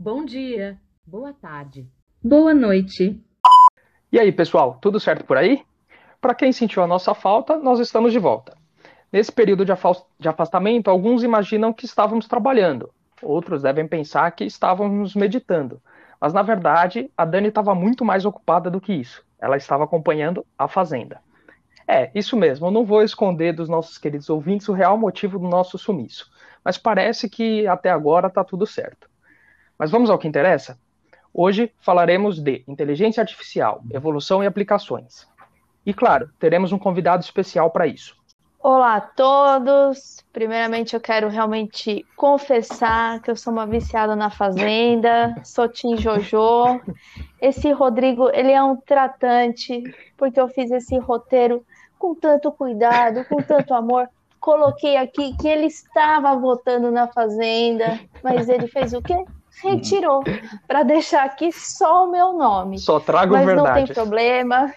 Bom dia, boa tarde, boa noite. E aí, pessoal, tudo certo por aí? Para quem sentiu a nossa falta, nós estamos de volta. Nesse período de afastamento, alguns imaginam que estávamos trabalhando, outros devem pensar que estávamos meditando. Mas na verdade, a Dani estava muito mais ocupada do que isso. Ela estava acompanhando a Fazenda. É, isso mesmo, eu não vou esconder dos nossos queridos ouvintes o real motivo do nosso sumiço. Mas parece que até agora está tudo certo. Mas vamos ao que interessa? Hoje falaremos de inteligência artificial, evolução e aplicações. E claro, teremos um convidado especial para isso. Olá a todos. Primeiramente, eu quero realmente confessar que eu sou uma viciada na Fazenda, sou Tim Jojo. Esse Rodrigo, ele é um tratante, porque eu fiz esse roteiro com tanto cuidado, com tanto amor. Coloquei aqui que ele estava votando na Fazenda, mas ele fez o quê? Retirou para deixar aqui só o meu nome. Só trago Mas verdade. não tem problema.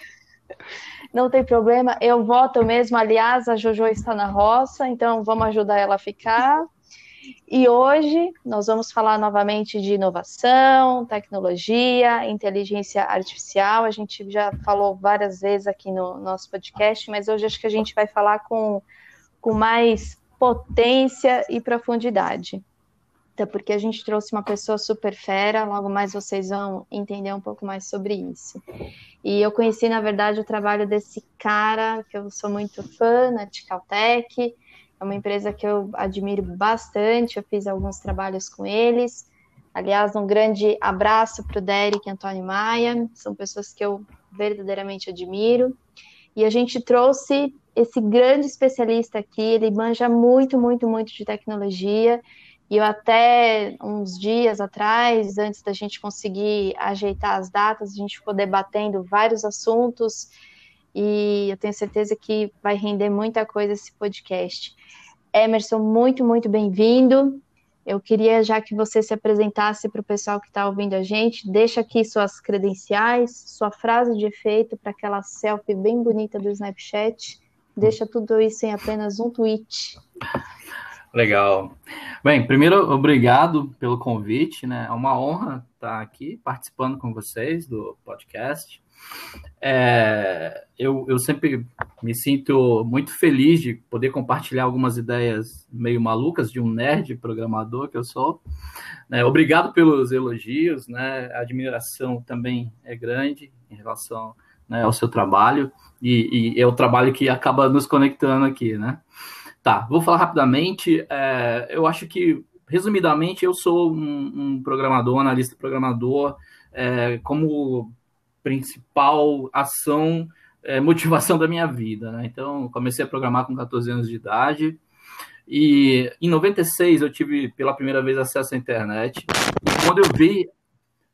Não tem problema, eu voto mesmo. Aliás, a Jojo está na roça, então vamos ajudar ela a ficar. E hoje nós vamos falar novamente de inovação, tecnologia, inteligência artificial. A gente já falou várias vezes aqui no nosso podcast, mas hoje acho que a gente vai falar com, com mais potência e profundidade porque a gente trouxe uma pessoa super fera, logo mais vocês vão entender um pouco mais sobre isso. E eu conheci, na verdade, o trabalho desse cara, que eu sou muito fã, na Ticaltech, é uma empresa que eu admiro bastante, eu fiz alguns trabalhos com eles. Aliás, um grande abraço para o Derek e Antônio Maia, são pessoas que eu verdadeiramente admiro. E a gente trouxe esse grande especialista aqui, ele manja muito, muito, muito de tecnologia e eu até uns dias atrás, antes da gente conseguir ajeitar as datas, a gente ficou debatendo vários assuntos e eu tenho certeza que vai render muita coisa esse podcast. Emerson, muito, muito bem-vindo. Eu queria já que você se apresentasse para o pessoal que está ouvindo a gente. Deixa aqui suas credenciais, sua frase de efeito para aquela selfie bem bonita do Snapchat. Deixa tudo isso em apenas um tweet. Legal. Bem, primeiro, obrigado pelo convite, né? É uma honra estar aqui participando com vocês do podcast. É, eu, eu sempre me sinto muito feliz de poder compartilhar algumas ideias meio malucas de um nerd programador que eu sou. Né? Obrigado pelos elogios, né? A admiração também é grande em relação né, ao seu trabalho e, e é o trabalho que acaba nos conectando aqui, né? Tá, vou falar rapidamente. É, eu acho que, resumidamente, eu sou um, um programador, analista programador, é, como principal ação, é, motivação da minha vida. Né? Então, comecei a programar com 14 anos de idade. E em 96 eu tive pela primeira vez acesso à internet. Quando eu vi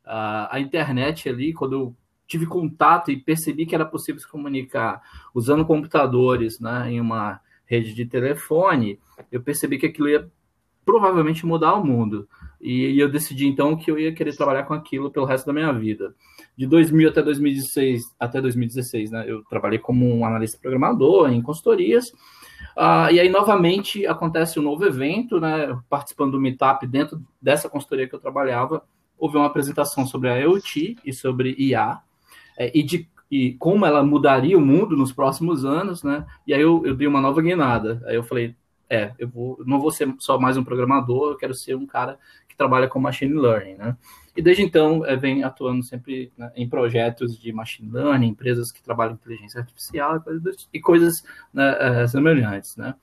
uh, a internet ali, quando eu tive contato e percebi que era possível se comunicar usando computadores né, em uma rede de telefone, eu percebi que aquilo ia provavelmente mudar o mundo. E eu decidi então que eu ia querer trabalhar com aquilo pelo resto da minha vida. De 2000 até 2016, até 2016, né, eu trabalhei como um analista programador em consultorias. Uh, e aí, novamente, acontece um novo evento, né, participando do Meetup dentro dessa consultoria que eu trabalhava, houve uma apresentação sobre a IoT e sobre IA, é, e de e como ela mudaria o mundo nos próximos anos, né? E aí eu, eu dei uma nova guinada. Aí eu falei, é, eu vou, não vou ser só mais um programador, eu quero ser um cara que trabalha com machine learning, né? E desde então é, vem atuando sempre né, em projetos de machine learning, empresas que trabalham em inteligência artificial e coisas, e coisas né, é, semelhantes, né?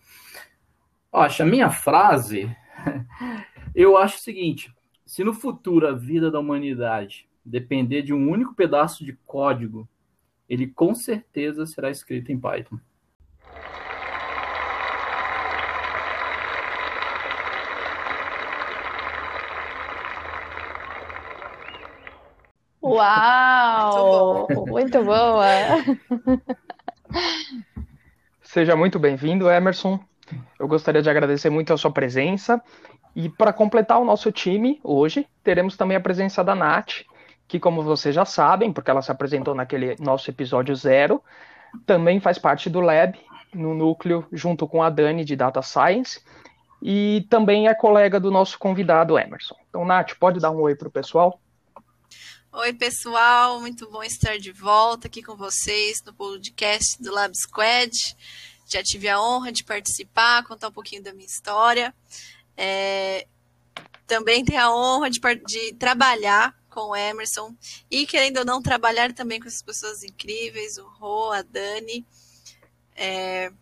Acho a minha frase, eu acho o seguinte: se no futuro a vida da humanidade depender de um único pedaço de código ele com certeza será escrito em Python. Uau! Muito boa! Seja muito bem-vindo, Emerson. Eu gostaria de agradecer muito a sua presença. E para completar o nosso time, hoje, teremos também a presença da Nath, que, como vocês já sabem, porque ela se apresentou naquele nosso episódio zero, também faz parte do Lab, no núcleo, junto com a Dani de Data Science. e também é colega do nosso convidado Emerson. Então, Nath, pode dar um oi para o pessoal? Oi, pessoal, muito bom estar de volta aqui com vocês no podcast do Lab Squad. Já tive a honra de participar, contar um pouquinho da minha história. É, também tenho a honra de, de trabalhar com o Emerson e, querendo ou não, trabalhar também com essas pessoas incríveis, o Rô, a Dani. É,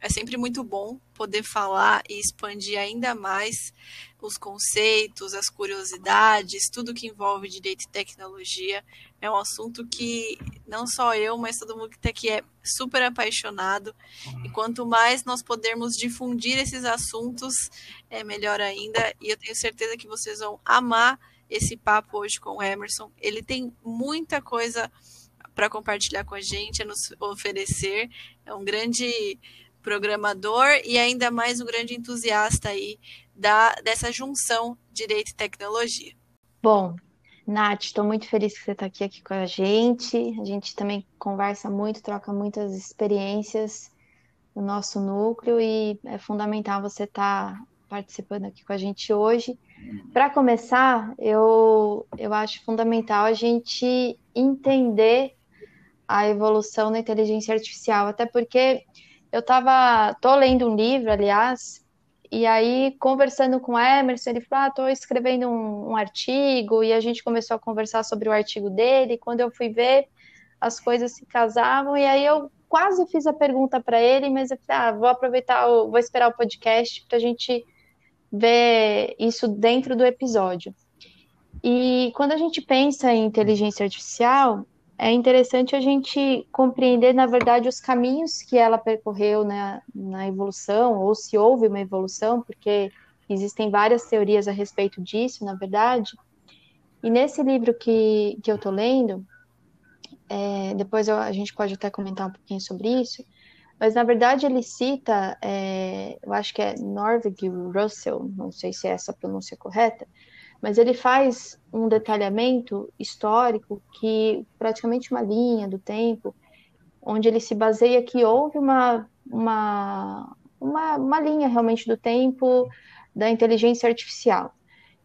é sempre muito bom poder falar e expandir ainda mais os conceitos, as curiosidades, tudo que envolve direito e tecnologia. É um assunto que não só eu, mas todo mundo que está aqui é super apaixonado. E quanto mais nós pudermos difundir esses assuntos, é melhor ainda. E eu tenho certeza que vocês vão amar esse papo hoje com o Emerson. Ele tem muita coisa para compartilhar com a gente, a nos oferecer. É um grande programador e ainda mais um grande entusiasta aí da, dessa junção direito e tecnologia. Bom, Nath, estou muito feliz que você está aqui, aqui com a gente. A gente também conversa muito, troca muitas experiências no nosso núcleo e é fundamental você estar tá participando aqui com a gente hoje. Para começar, eu, eu acho fundamental a gente entender a evolução da inteligência artificial, até porque eu tava, tô lendo um livro, aliás, e aí conversando com o Emerson, ele falou, ah, tô escrevendo um, um artigo, e a gente começou a conversar sobre o artigo dele, quando eu fui ver, as coisas se casavam, e aí eu quase fiz a pergunta para ele, mas eu falei, ah, vou aproveitar, vou esperar o podcast para a gente ver isso dentro do episódio. E quando a gente pensa em inteligência artificial, é interessante a gente compreender, na verdade, os caminhos que ela percorreu na, na evolução, ou se houve uma evolução, porque existem várias teorias a respeito disso, na verdade. E nesse livro que, que eu estou lendo, é, depois eu, a gente pode até comentar um pouquinho sobre isso, mas na verdade ele cita, é, eu acho que é Norvig Russell, não sei se é essa a pronúncia correta, mas ele faz um detalhamento histórico que praticamente uma linha do tempo, onde ele se baseia que houve uma, uma, uma, uma linha realmente do tempo da inteligência artificial.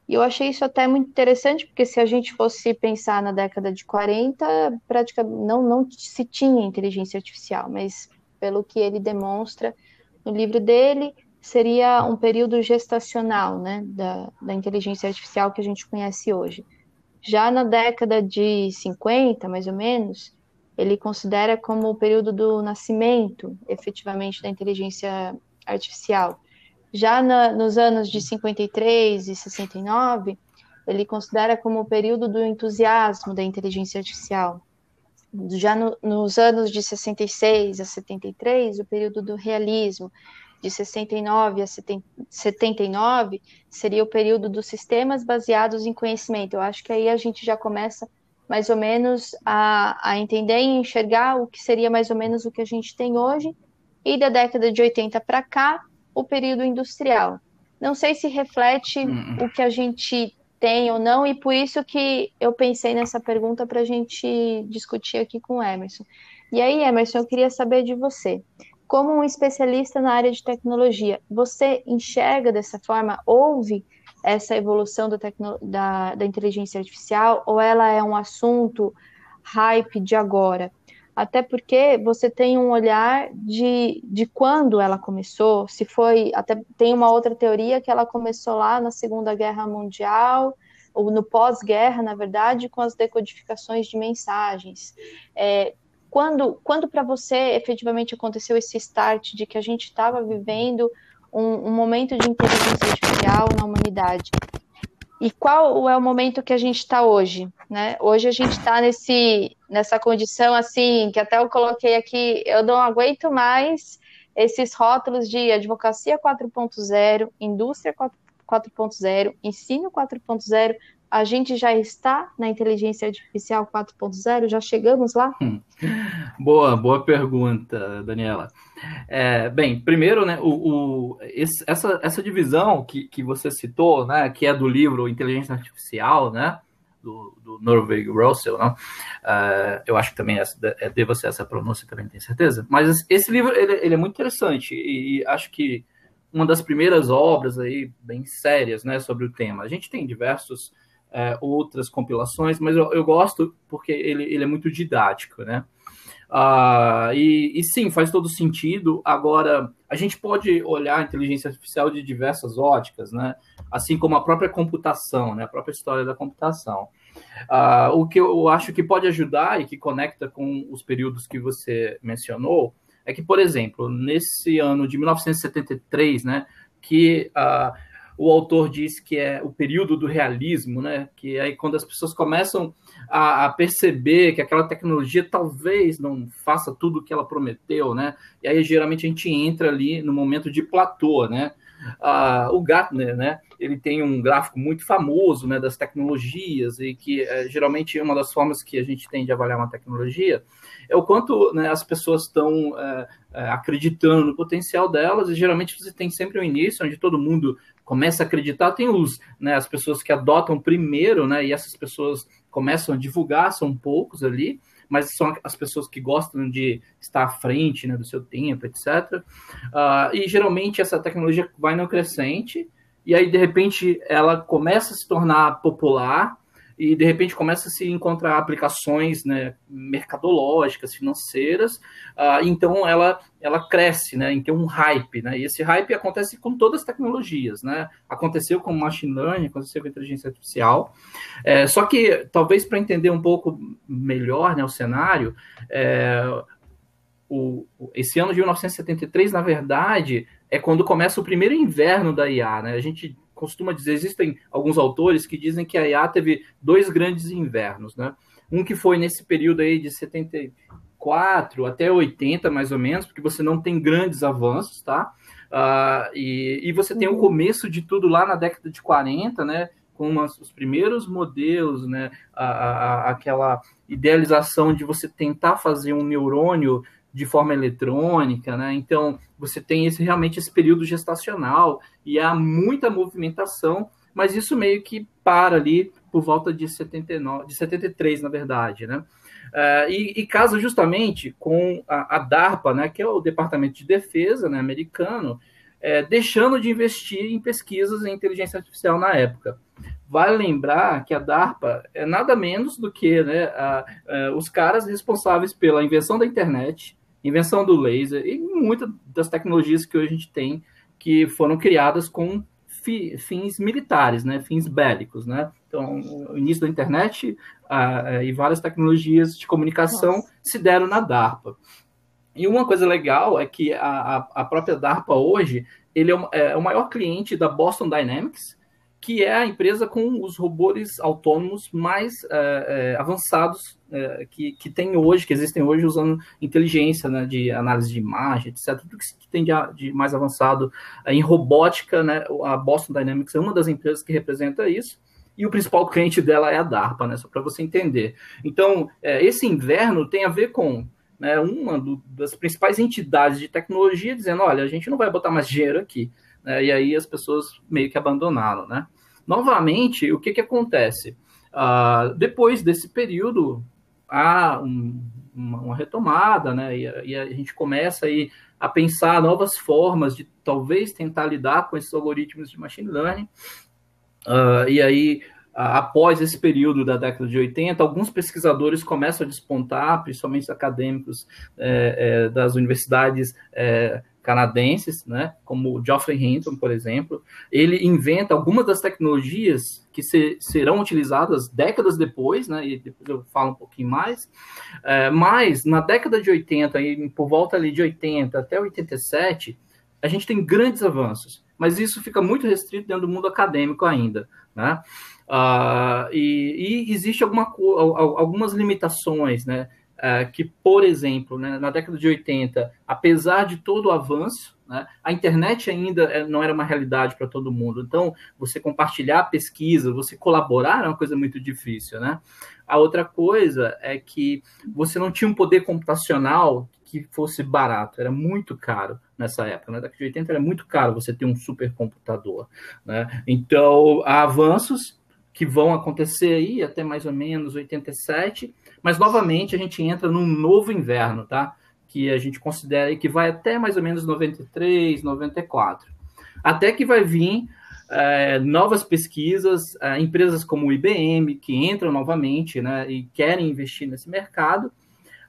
E eu achei isso até muito interessante, porque se a gente fosse pensar na década de 40, praticamente não, não se tinha inteligência artificial, mas pelo que ele demonstra no livro dele, seria um período gestacional né, da, da inteligência artificial que a gente conhece hoje. Já na década de 50, mais ou menos, ele considera como o período do nascimento, efetivamente, da inteligência artificial. Já na, nos anos de 53 e 69, ele considera como o período do entusiasmo da inteligência artificial. Já no, nos anos de 66 a 73, o período do realismo de 69 a 79 seria o período dos sistemas baseados em conhecimento. Eu acho que aí a gente já começa mais ou menos a, a entender e enxergar o que seria mais ou menos o que a gente tem hoje. E da década de 80 para cá, o período industrial. Não sei se reflete uhum. o que a gente tem ou não, e por isso que eu pensei nessa pergunta para a gente discutir aqui com o Emerson. E aí, Emerson, eu queria saber de você como um especialista na área de tecnologia, você enxerga dessa forma, ouve essa evolução da, da, da, inteligência artificial, ou ela é um assunto hype de agora? Até porque você tem um olhar de, de quando ela começou, se foi. Até tem uma outra teoria que ela começou lá na Segunda Guerra Mundial, ou no pós-guerra, na verdade, com as decodificações de mensagens. É, quando, quando para você efetivamente aconteceu esse start de que a gente estava vivendo um, um, momento de inteligência artificial na humanidade? E qual é o momento que a gente está hoje? Né? Hoje a gente está nessa condição assim, que até eu coloquei aqui, eu não aguento mais esses rótulos de advocacia 4.0, indústria 4.0, ensino 4.0, a gente já está na inteligência artificial 4.0? Já chegamos lá? Hum. Boa, boa pergunta, Daniela. É, bem, primeiro, né, o, o esse, essa, essa divisão que, que você citou, né, que é do livro Inteligência Artificial, né, do, do Norvig Russell? Uh, eu acho que também essa, é, devo ser essa pronúncia, também tenho certeza. Mas esse livro ele, ele é muito interessante e, e acho que uma das primeiras obras aí bem sérias, né, sobre o tema. A gente tem diversos é, outras compilações, mas eu, eu, gosto porque ele, ele é muito didático, né? Uh, e, e, sim, faz todo sentido. Agora, a gente pode olhar a inteligência artificial de diversas óticas, né? Assim como a própria computação, né? A própria história da computação. Uh, o que eu acho que pode ajudar e que conecta com os períodos que você mencionou é que, por exemplo, nesse ano de 1973, né? Que uh, o autor diz que é o período do realismo, né? Que aí quando as pessoas começam a, a, perceber que aquela tecnologia talvez não faça tudo o que ela prometeu, né? E aí geralmente a gente entra ali no momento de platô, né? O Gartner, né? Ele tem um gráfico muito famoso, né? Das tecnologias e que é, geralmente uma das formas que a gente tem de avaliar uma tecnologia é o quanto né, as pessoas estão é, acreditando no potencial delas e geralmente você tem sempre um início onde todo mundo começa a acreditar, tem os, né, as pessoas que adotam primeiro, né, e essas pessoas começam a divulgar, são poucos ali, mas são as pessoas que gostam de estar à frente né, do seu tempo, etc. Uh, ah, e geralmente essa tecnologia vai no crescente, e aí de repente ela começa a se tornar popular, e de repente começa a se encontrar aplicações né, mercadológicas, financeiras, uh, então ela, ela cresce, né, então um hype, né, e esse hype acontece com todas as tecnologias, né, aconteceu com machine learning, aconteceu com inteligência artificial, é, só que talvez para entender um pouco melhor né, o cenário, é, o, esse ano de 1973, na verdade, é quando começa o primeiro inverno da IA, né, a gente costuma dizer, existem alguns autores que dizem que a IA teve dois grandes invernos, né? Um que foi nesse período aí de 74 até 80, mais ou menos, porque você não tem grandes avanços, tá? Uh, e, e você tem o começo de tudo lá na década de 40, né? Com umas, os primeiros modelos, né? A, a, aquela idealização de você tentar fazer um neurônio de forma eletrônica, né? Então você tem esse realmente esse período gestacional e há muita movimentação, mas isso meio que para ali por volta de 79, de 73, na verdade, né? Uh, e, e, casa justamente com a, a, DARPA, né, que é o Departamento de Defesa né, americano, é, deixando de investir em pesquisas em inteligência artificial na época. Vale lembrar que a DARPA é nada menos do que né, a, a, os caras responsáveis pela invenção da internet, invenção do laser e muitas das tecnologias que hoje a gente tem que foram criadas com fi, fins militares, né, fins bélicos, né? Então, o início da internet uh, e várias tecnologias de comunicação Nossa. se deram na DARPA. E uma coisa legal é que a, a própria DARPA hoje ele é o, é o maior cliente da Boston Dynamics, que é a empresa com os robôs autônomos mais é, avançados é, que, que tem hoje, que existem hoje usando inteligência, né, de análise de imagem, etc. Tudo que tem de, de mais avançado em robótica, né, a Boston Dynamics é uma das empresas que representa isso e o principal cliente dela é a DARPA, né? Só para você entender. Então, é, esse inverno tem a ver com né, uma do, das principais entidades de tecnologia dizendo: olha, a gente não vai botar mais dinheiro aqui. Né, e aí as pessoas meio que abandonaram, né? Novamente, o que, que acontece? Uh, depois desse período, há um, uma, uma, retomada, né? E, e, a gente começa aí a pensar novas formas de talvez tentar lidar com esses algoritmos de machine learning. Uh, e aí, após esse período da década de 80, alguns pesquisadores começam a despontar, principalmente acadêmicos é, é, das universidades é, canadenses, né, como Geoffrey Hinton, por exemplo, ele inventa algumas das tecnologias que se, serão utilizadas décadas depois, né, e depois eu falo um pouquinho mais, é, mas na década de 80, e por volta ali de 80 até 87, a gente tem grandes avanços, mas isso fica muito restrito dentro do mundo acadêmico ainda, né, uh, e, e existe alguma, algumas limitações, né, é, que, por exemplo, né, na década de 80, apesar de todo o avanço, né, a internet ainda é, não era uma realidade para todo mundo. Então, você compartilhar pesquisa, você colaborar era uma coisa muito difícil. Né? A outra coisa é que você não tinha um poder computacional que fosse barato, era muito caro nessa época. Na década de 80 era muito caro você ter um supercomputador. Né? Então, há avanços que vão acontecer aí até mais ou menos 87, mas novamente a gente entra num novo inverno, tá? Que a gente considera que vai até mais ou menos 93, 94. Até que vai vir é, novas pesquisas, é, empresas como o IBM, que entram novamente né, e querem investir nesse mercado,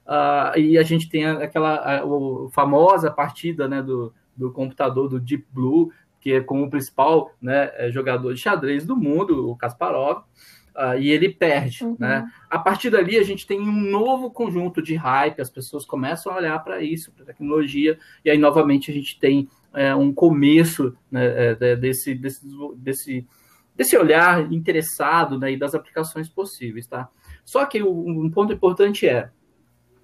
uh, e a gente tem aquela a, a famosa partida né, do, do computador do Deep Blue, que é como o principal né, é, jogador de xadrez do mundo, o Kasparov, Uh, e ele perde, uhum. né? A partir dali a gente tem um novo conjunto de hype, as pessoas começam a olhar para isso, para tecnologia, e aí novamente a gente tem é, um começo né, é, desse, desse, desse, desse olhar interessado né, e das aplicações possíveis, tá? Só que um ponto importante é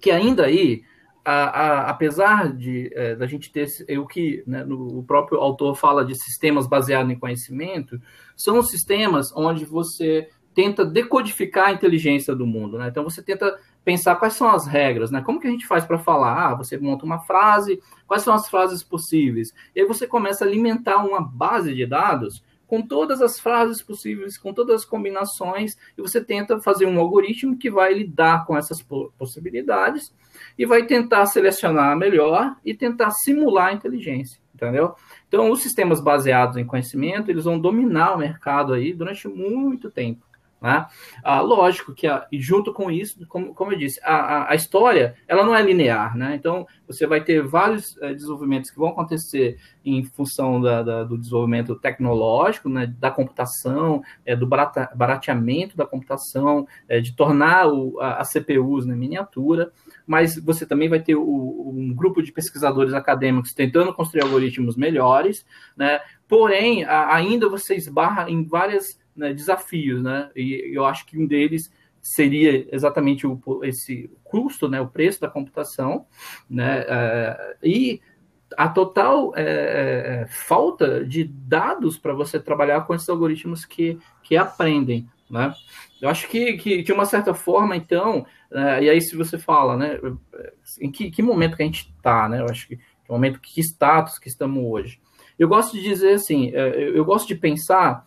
que ainda aí a, a, apesar de é, gente ter o que né, no, o próprio autor fala de sistemas baseados em conhecimento, são sistemas onde você tenta decodificar a inteligência do mundo, né? Então você tenta pensar quais são as regras, né? Como que a gente faz para falar? Ah, você monta uma frase, quais são as frases possíveis? E aí você começa a alimentar uma base de dados com todas as frases possíveis, com todas as combinações, e você tenta fazer um algoritmo que vai lidar com essas possibilidades e vai tentar selecionar melhor e tentar simular a inteligência, entendeu? Então, os sistemas baseados em conhecimento, eles vão dominar o mercado aí durante muito tempo. Né? Ah, lógico que, junto com isso, como, como eu disse, a, a, a, história ela não é linear. Né? Então, você vai ter vários é, desenvolvimentos que vão acontecer em função da, da, do desenvolvimento tecnológico, né? da computação, é, do barata, barateamento da computação, é, de tornar o, a, a CPUs na né, miniatura mas você também vai ter o, um grupo de pesquisadores acadêmicos tentando construir algoritmos melhores, né? Porém, a, ainda você esbarra em vários né, desafios, né? E eu acho que um deles seria exatamente o, esse custo, né, o preço da computação, né, é, e a total é, é falta de dados para você trabalhar com esses algoritmos que, que aprendem, né? Eu acho que, que de uma certa forma, então, e aí se você fala, né, em que, que momento que a gente está, né? Eu acho que, momento, que status que estamos hoje. Eu gosto de dizer assim, é, eu gosto de pensar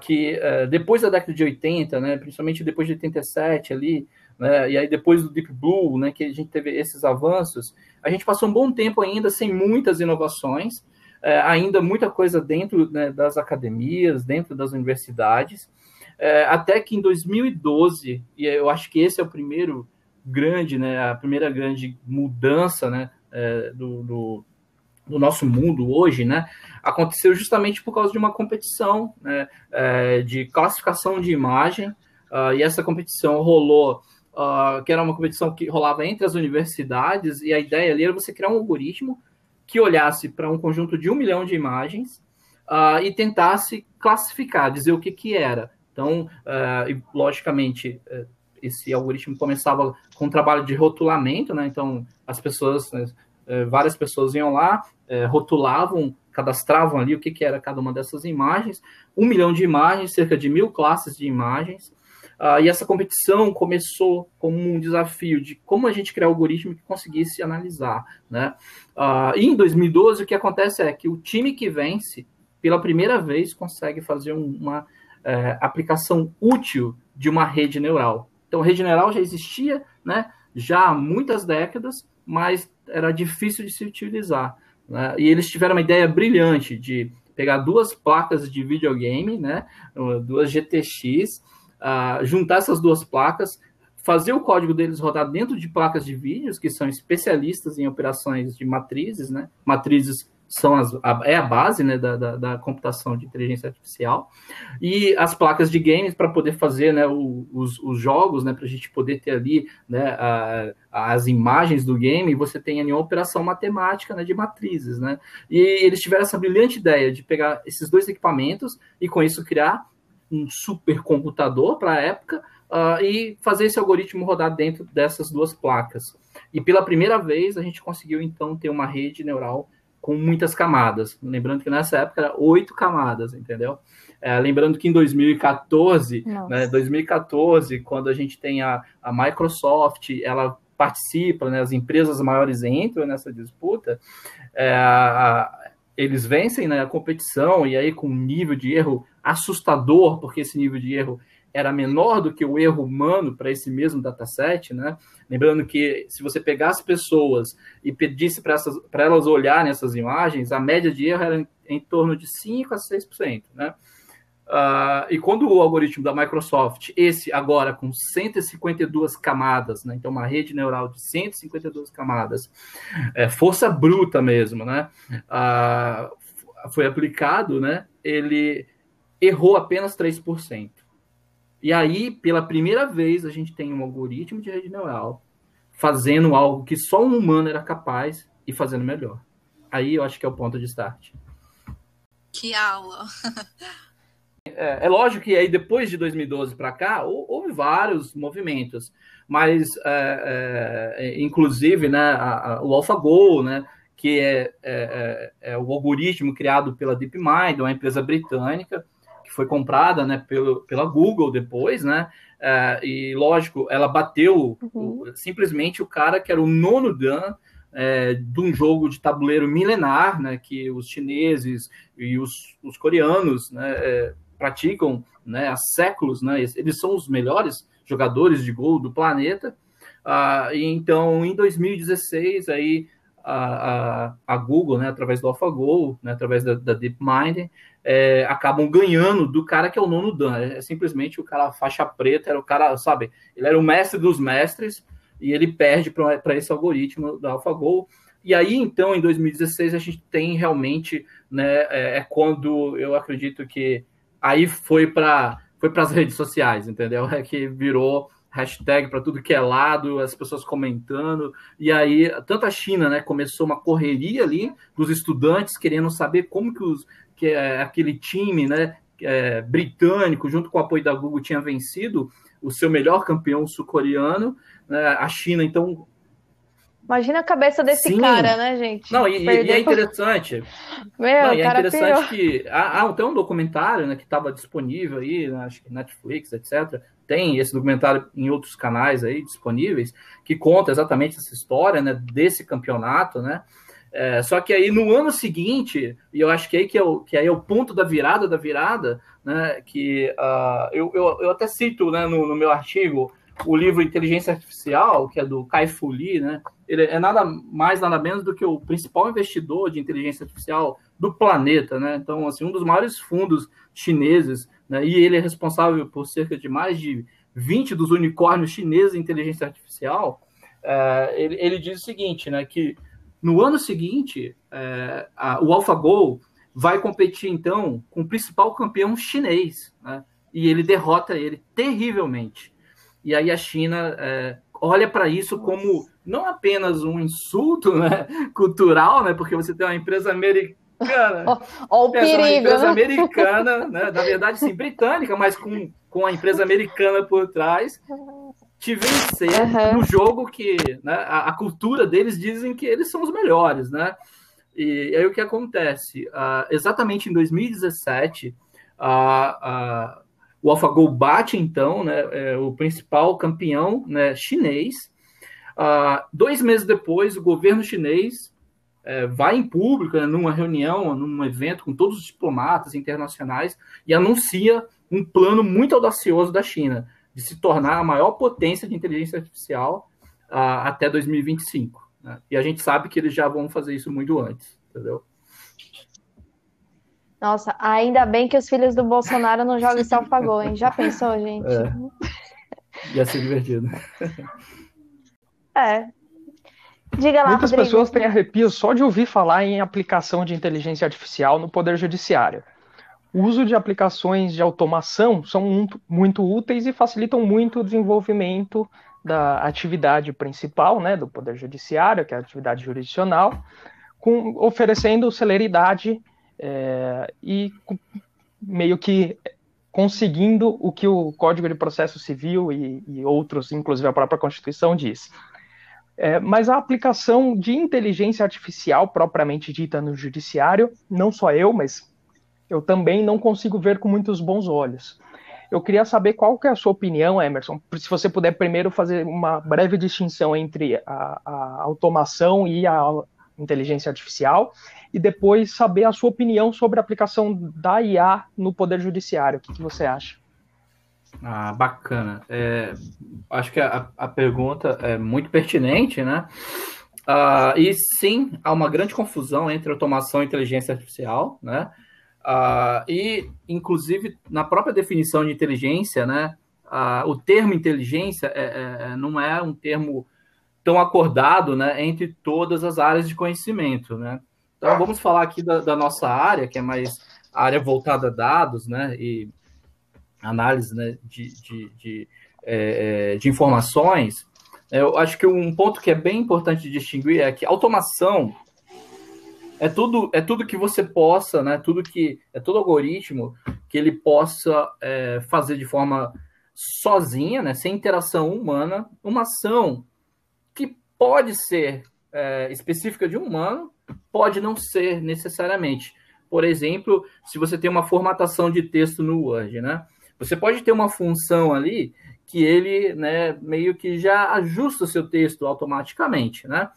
que ah, depois da década de 80, né, principalmente depois de 87 ali, né, e aí depois do Deep Blue, né, que a gente teve esses avanços, a gente passou um bom tempo ainda sem muitas inovações, é, ainda muita coisa dentro né, das academias, dentro das universidades, é, até que em 2012, e eu acho que esse é o primeiro grande, né, a primeira grande mudança, né, é, do, do do nosso mundo hoje, né, aconteceu justamente por causa de uma competição né, é, de classificação de imagem, uh, e essa competição rolou, uh, que era uma competição que rolava entre as universidades, e a ideia ali era você criar um algoritmo que olhasse para um conjunto de um milhão de imagens uh, e tentasse classificar, dizer o que, que era. Então, e, logicamente, eh, esse algoritmo começava com um trabalho de rotulamento, né? Então, as pessoas né, é, várias pessoas iam lá, é, rotulavam, cadastravam ali o que, que era cada uma dessas imagens, um milhão de imagens, cerca de mil classes de imagens, uh, e essa competição começou como um desafio de como a gente criar um algoritmo que conseguisse analisar, né? Uh, e em 2012 o que acontece é que o time que vence, pela primeira vez, consegue fazer uma é, aplicação útil de uma rede neural. Então, a rede neural já existia, né? Já há muitas décadas, mas era difícil de se utilizar. Né? E eles tiveram uma ideia brilhante de pegar duas placas de videogame, né? duas GTX, uh, juntar essas duas placas, fazer o código deles rodar dentro de placas de vídeos, que são especialistas em operações de matrizes, né? matrizes são as, a, é a base né, da, da, da, computação de inteligência artificial, e as placas de games para poder fazer né, o, os, os, jogos, né, para a gente poder ter ali né, a, as imagens do game, você tem ali uma operação matemática né, de matrizes. Né? E eles tiveram essa brilhante ideia de pegar esses dois equipamentos e com isso criar um supercomputador para a época uh, e fazer esse algoritmo rodar dentro dessas duas placas. E pela primeira vez a gente conseguiu então ter uma rede neural com muitas camadas. Lembrando que nessa época era oito camadas, entendeu? É, lembrando que em 2014, né, 2014, quando a gente tem a, a Microsoft, ela participa, né, as empresas maiores entram nessa disputa, é, a, eles vencem né, a competição e aí com um nível de erro assustador, porque esse nível de erro era menor do que o erro humano para esse mesmo dataset, né? Lembrando que se você pegasse pessoas e pedisse para elas olharem essas imagens, a média de erro era em torno de 5 a 6%, né? Uh, e quando o algoritmo da Microsoft, esse agora com 152 camadas, né, então uma rede neural de 152 camadas, é, força bruta mesmo, né, uh, foi aplicado, né, ele errou apenas 3%. E aí, pela primeira vez, a gente tem um algoritmo de rede neural fazendo algo que só um humano era capaz e fazendo melhor. Aí eu acho que é o ponto de start. Que aula! É, é, lógico que aí depois de 2012 para cá houve vários movimentos, mas é, é, inclusive né, a, a, o AlphaGo, né, que é, é, é, é, o algoritmo criado pela DeepMind, uma empresa britânica que foi comprada né, pelo, pela Google depois, né, é, e lógico, ela bateu uhum. o, simplesmente o cara que era o nono Dan é, de um jogo de tabuleiro milenar, né, que os chineses e os, os coreanos né, é, praticam né, há séculos, né, eles são os melhores jogadores de gol do planeta. Ah, e então, em 2016, aí a, a, a Google, né, através do AlphaGo, né, através da, da DeepMind, é, acabam ganhando do cara que é o nono Dan. É, é simplesmente o cara faixa preta, era o cara, sabe, ele era o mestre dos mestres e ele perde para esse algoritmo da AlphaGo. E aí, então, em 2016, a gente tem realmente, né, é, é quando eu acredito que aí foi para foi as redes sociais, entendeu? É que virou hashtag para tudo que é lado, as pessoas comentando, e aí tanto a China, né, começou uma correria ali dos estudantes querendo saber como que, os, que é, aquele time, né, é, britânico, junto com o apoio da Google, tinha vencido o seu melhor campeão sul-coreano, né, a China, então... Imagina a cabeça desse Sim. cara, né, gente? Não, e, e é interessante... Meu, Não, e é interessante pirou. que... Há, há até um documentário né, que estava disponível aí, né, acho que Netflix, etc., tem esse documentário em outros canais aí disponíveis, que conta exatamente essa história né, desse campeonato, né? É, só que aí no ano seguinte, e eu acho que aí que é o, que aí é o ponto da virada da virada, né? Que uh, eu, eu, eu, até cito né, no, no, meu artigo o livro Inteligência Artificial, que é do Kai Fu Lee, né? Ele é nada mais, nada menos do que o principal investidor de inteligência artificial do planeta, né? Então, assim, um dos maiores fundos chineses né, e ele é responsável por cerca de mais de 20 dos unicórnios chineses em inteligência artificial, é, ele, ele, diz o seguinte, né, que no ano seguinte, é, a, o AlphaGo vai competir, então, com o principal campeão chinês, né, e ele derrota ele terrivelmente. E aí a China é, olha para isso como não apenas um insulto né, cultural, né, porque você tem uma empresa americana. Olha o perigo. Uma empresa né? americana, né? na verdade, sim, britânica, mas com, com a empresa americana por trás, te vencer uhum. no jogo que né, a, a, cultura deles dizem que eles são os melhores, né? E, e aí o que acontece? Uh, exatamente em 2017, uh, uh, o AlphaGo bate, então, né, é, o principal campeão né, chinês. Uh, dois meses depois, o governo chinês é, vai em público, né, numa reunião, num evento com todos os diplomatas internacionais e anuncia um plano muito audacioso da China de se tornar a maior potência de inteligência artificial uh, até 2025. Né? E a gente sabe que eles já vão fazer isso muito antes, entendeu? Nossa, ainda bem que os filhos do Bolsonaro não jogam esse AlphaGo, hein? Já pensou, gente? É. Ia ser divertido. É, Diga lá, Muitas Rodrigo. pessoas têm arrepio só de ouvir falar em aplicação de inteligência artificial no Poder Judiciário. O uso de aplicações de automação são muito, muito úteis e facilitam muito o desenvolvimento da atividade principal né, do Poder Judiciário, que é a atividade jurisdicional, com, oferecendo celeridade é, e meio que conseguindo o que o Código de Processo Civil e, e outros, inclusive a própria Constituição, diz é, mas a aplicação de inteligência artificial propriamente dita no judiciário, não só eu, mas eu também não consigo ver com muitos bons olhos. Eu queria saber qual que é a sua opinião, Emerson, se você puder primeiro fazer uma breve distinção entre a, a automação e a inteligência artificial, e depois saber a sua opinião sobre a aplicação da IA no Poder Judiciário. O que, que você acha? Ah, bacana. É, acho que a, a, pergunta é muito pertinente, né? Uh, e sim, há uma grande confusão entre automação e inteligência artificial, né? Uh, e, inclusive, na própria definição de inteligência, né? Uh, o termo inteligência é, é, é, não é um termo tão acordado né, entre todas as áreas de conhecimento, né? Então, vamos falar aqui da, da nossa área, que é mais área voltada a dados, né? E análise né, de, de, de, é, é de informações. Eu acho que um ponto que é bem importante distinguir é que automação é tudo é tudo que você possa, né? Tudo que é todo algoritmo que ele possa é, fazer de forma sozinha, né? Sem interação humana, uma ação que pode ser é, específica de um humano, pode não ser necessariamente. Por exemplo, se você tem uma formatação de texto no Word, né? Você pode ter uma função ali que ele né, meio que já ajusta o seu texto automaticamente, né?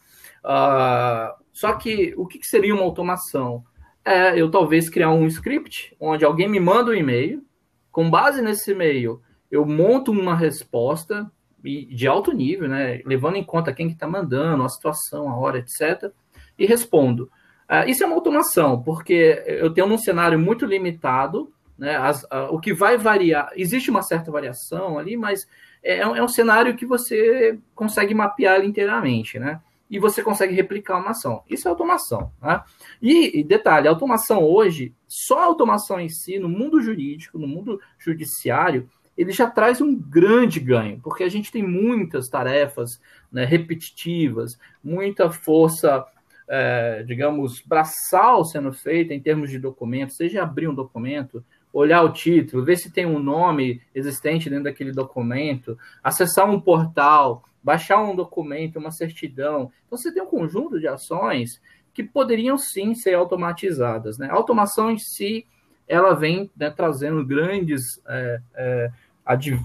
Uh, só que o que, seria uma automação? É eu talvez criar um script onde alguém me manda um e-mail, com base nesse e-mail eu monto uma resposta de alto nível, né, levando em conta quem que está mandando, a situação, a hora, etc., e respondo. Uh, isso é uma automação, porque eu tenho um cenário muito limitado né? As, o que vai variar, existe uma certa variação ali, mas é, é, um, é cenário que você consegue mapear inteiramente, né? E você consegue replicar uma ação. Isso é automação. Né? E, e detalhe, a automação hoje, só a automação em si, no mundo jurídico, no mundo judiciário, ele já traz um grande ganho, porque a gente tem muitas tarefas né, repetitivas, muita força, é, digamos, braçal sendo feita em termos de documento, seja abrir um documento, olhar o título, ver se tem um nome existente dentro daquele documento, acessar um portal, baixar um documento, uma certidão. Então, você tem um conjunto de ações que poderiam sim ser automatizadas. Né? A automação em si, ela vem né, trazendo grandes, é, é,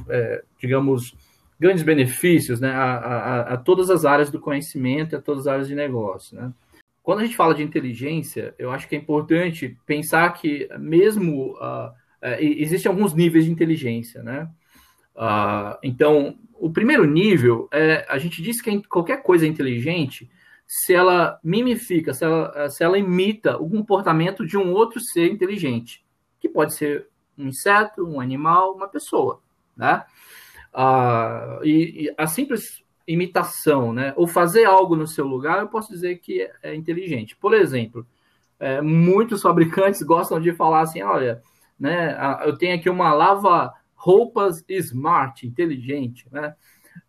é, digamos, grandes benefícios né, a, a, a, todas as áreas do conhecimento e a todas as áreas de negócio. Né? Quando a gente fala de inteligência, eu acho que é importante pensar que mesmo uh, existem alguns níveis de inteligência, né? Uh, então, o primeiro nível é a gente diz que qualquer coisa é inteligente se ela mimifica, se ela, se ela imita o comportamento de um outro ser inteligente, que pode ser um inseto, um animal, uma pessoa, né? Uh, e, e, a simples imitação, né? Ou fazer algo no seu lugar, eu posso dizer que é inteligente. Por exemplo, é, muitos fabricantes gostam de falar assim, olha, né? Eu tenho aqui uma lava roupas smart, inteligente, né?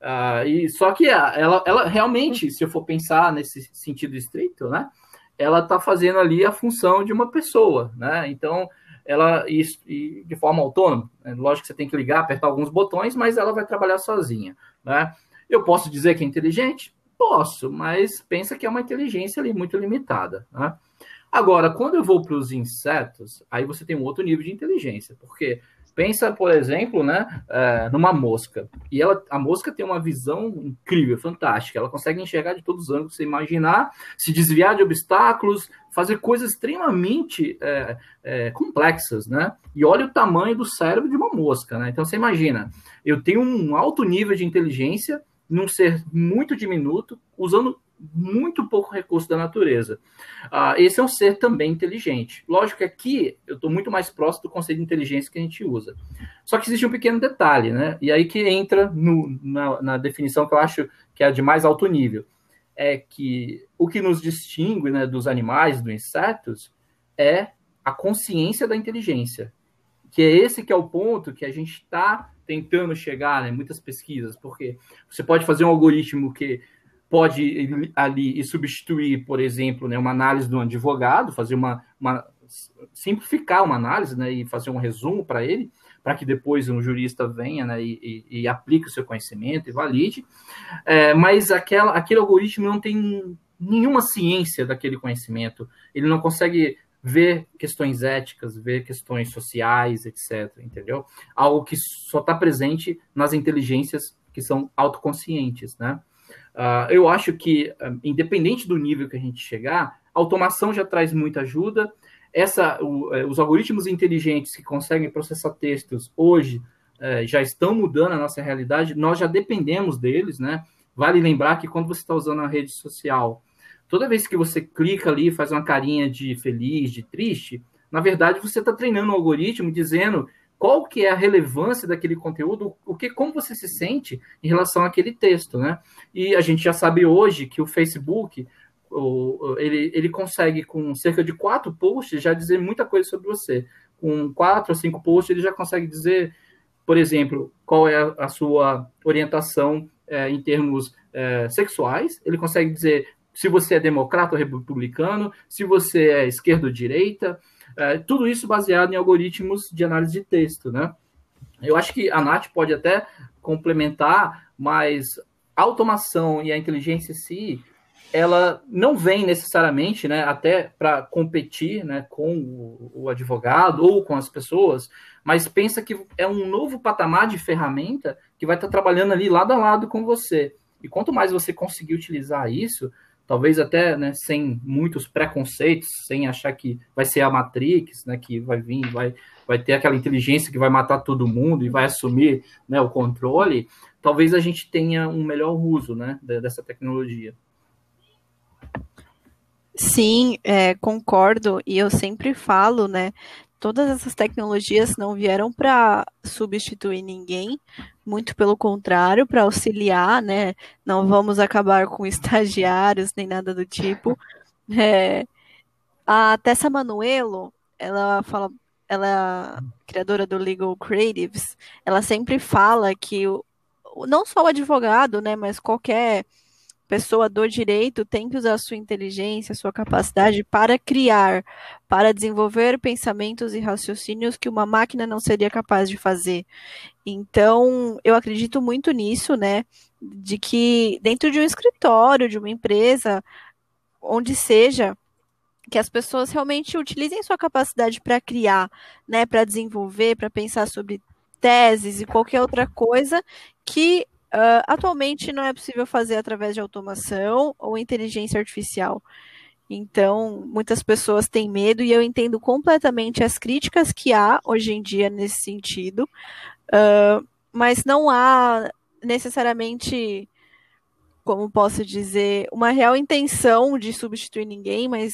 Ah, e só que ela, ela realmente, se eu for pensar nesse sentido estrito, né? Ela está fazendo ali a função de uma pessoa, né? Então ela e, e de forma autônoma. Né? Lógico que você tem que ligar, apertar alguns botões, mas ela vai trabalhar sozinha, né? Eu posso dizer que é inteligente? Posso, mas pensa que é uma inteligência ali muito limitada. Né? Agora, quando eu vou para os insetos, aí você tem um outro nível de inteligência, porque pensa, por exemplo, né, é, numa mosca. E ela, a mosca tem uma visão incrível, fantástica. Ela consegue enxergar de todos os ângulos você imaginar, se desviar de obstáculos, fazer coisas extremamente é, é, complexas, né? E olha o tamanho do cérebro de uma mosca, né? Então você imagina, eu tenho um alto nível de inteligência num ser muito diminuto, usando muito pouco recurso da natureza. Uh, esse é um ser também inteligente. Lógico que aqui eu estou muito mais próximo do conceito de inteligência que a gente usa. Só que existe um pequeno detalhe, né? E aí que entra no, na, na, definição que eu acho que é a de mais alto nível. É que o que nos distingue né, dos animais, dos insetos, é a consciência da inteligência. Que é esse que é o ponto que a gente está tentando chegar né, muitas pesquisas, porque você pode fazer um algoritmo que pode ir ali e substituir, por exemplo, né, uma análise do advogado, fazer uma, uma simplificar uma análise né, e fazer um resumo para ele, para que depois um jurista venha né, e, e, e, aplique o seu conhecimento e valide. É, mas aquela, aquele algoritmo não tem nenhuma ciência daquele conhecimento, ele não consegue ver questões éticas, ver questões sociais, etc. Entendeu? Algo que só está presente nas inteligências que são autoconscientes, né? Uh, eu acho que, uh, independente do nível que a gente chegar, a automação já traz muita ajuda. Essa, o, uh, os algoritmos inteligentes que conseguem processar textos hoje eh, já estão mudando a nossa realidade. Nós já dependemos deles, né? Vale lembrar que quando você está usando a rede social toda vez que você clica ali, faz uma carinha de feliz, de triste, na verdade você está treinando o algoritmo dizendo qual que é a relevância daquele conteúdo, o que, como você se sente em relação àquele texto, né? E a gente já sabe hoje que o Facebook ele, ele consegue, com cerca de quatro posts, já dizer muita coisa sobre você. Com quatro ou cinco posts, ele já consegue dizer, por exemplo, qual é a, a sua orientação é, em termos é, sexuais, ele consegue dizer se você é democrata ou republicano, se você é esquerda ou direita, é, tudo isso baseado em algoritmos de análise de texto, né? Eu acho que a Nath pode até complementar, mas a automação e a inteligência em si, ela não vem necessariamente, né, até para competir, né, com o, advogado ou com as pessoas, mas pensa que é um novo patamar de ferramenta que vai estar tá trabalhando ali lado a lado com você. E quanto mais você conseguir utilizar isso, talvez até né, sem muitos preconceitos, sem achar que vai ser a Matrix, né, que vai vir, vai, vai ter aquela inteligência que vai matar todo mundo e vai assumir né, o controle, talvez a gente tenha um melhor uso né, dessa tecnologia. Sim, é, concordo, e eu sempre falo, né? Todas essas tecnologias não vieram para substituir ninguém, muito pelo contrário, para auxiliar, né? Não vamos acabar com estagiários nem nada do tipo. É, a Tessa Manuelo, ela fala, ela é criadora do Legal Creatives, ela sempre fala que o, não só o advogado, né, mas qualquer pessoa do direito tem que usar a sua inteligência, a sua capacidade para criar, para desenvolver pensamentos e raciocínios que uma máquina não seria capaz de fazer. Então, eu acredito muito nisso, né? De que dentro de um escritório, de uma empresa, onde seja, que as pessoas realmente utilizem sua capacidade para criar, né, para desenvolver, para pensar sobre teses e qualquer outra coisa que Uh, atualmente não é possível fazer através de automação ou inteligência artificial. Então, muitas pessoas têm medo e eu entendo completamente as críticas que há hoje em dia nesse sentido, uh, mas não há necessariamente, como posso dizer, uma real intenção de substituir ninguém, mas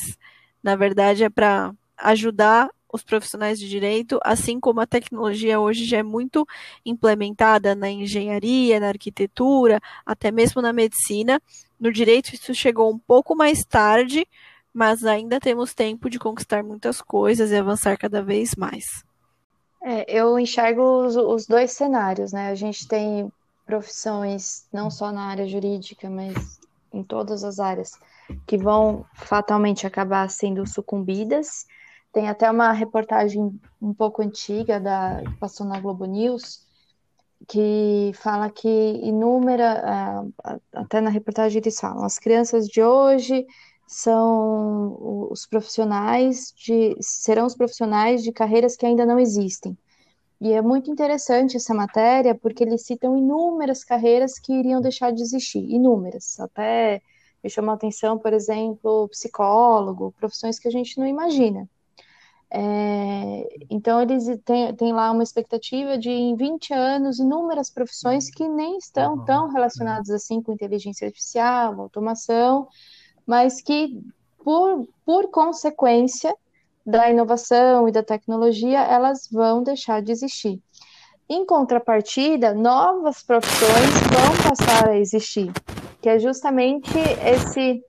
na verdade é para ajudar os profissionais de direito, assim como a tecnologia hoje já é muito implementada na engenharia, na arquitetura, até mesmo na medicina. No direito, isso chegou um pouco mais tarde, mas ainda temos tempo de conquistar muitas coisas e avançar cada vez mais. É, eu enxergo os, os dois cenários, né? A gente tem profissões, não só na área jurídica, mas em todas as áreas, que vão fatalmente acabar sendo sucumbidas tem até uma reportagem um pouco antiga da que passou na Globo News que fala que inúmera, é, até na reportagem eles falam, as crianças de hoje são os profissionais de serão os profissionais de carreiras que ainda não existem. E é muito interessante essa matéria porque eles citam inúmeras carreiras que iriam deixar de existir, inúmeras. Até me chamou a atenção, por exemplo, psicólogo, profissões que a gente não imagina. É, então, eles têm, têm lá uma expectativa de, em 20 anos, inúmeras profissões que nem estão tão relacionadas assim com inteligência artificial, automação, mas que, por, por consequência da inovação e da tecnologia, elas vão deixar de existir. Em contrapartida, novas profissões vão passar a existir, que é justamente esse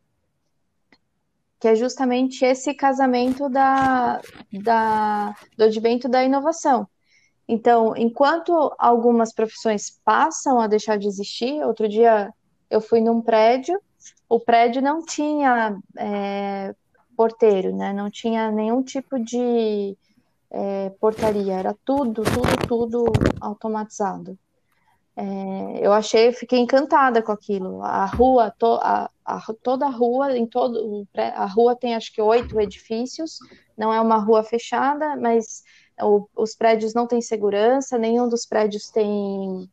que é justamente esse casamento da, da, do advento da inovação. Então, enquanto algumas profissões passam a deixar de existir, outro dia eu fui num prédio, o prédio não tinha é, porteiro, né? Não tinha nenhum tipo de é, portaria, era tudo, tudo, tudo automatizado. É, eu achei, fiquei encantada com aquilo. A rua, to, a, a, toda a rua, em todo a rua tem acho que oito edifícios. Não é uma rua fechada, mas o, os prédios não têm segurança. Nenhum dos prédios tem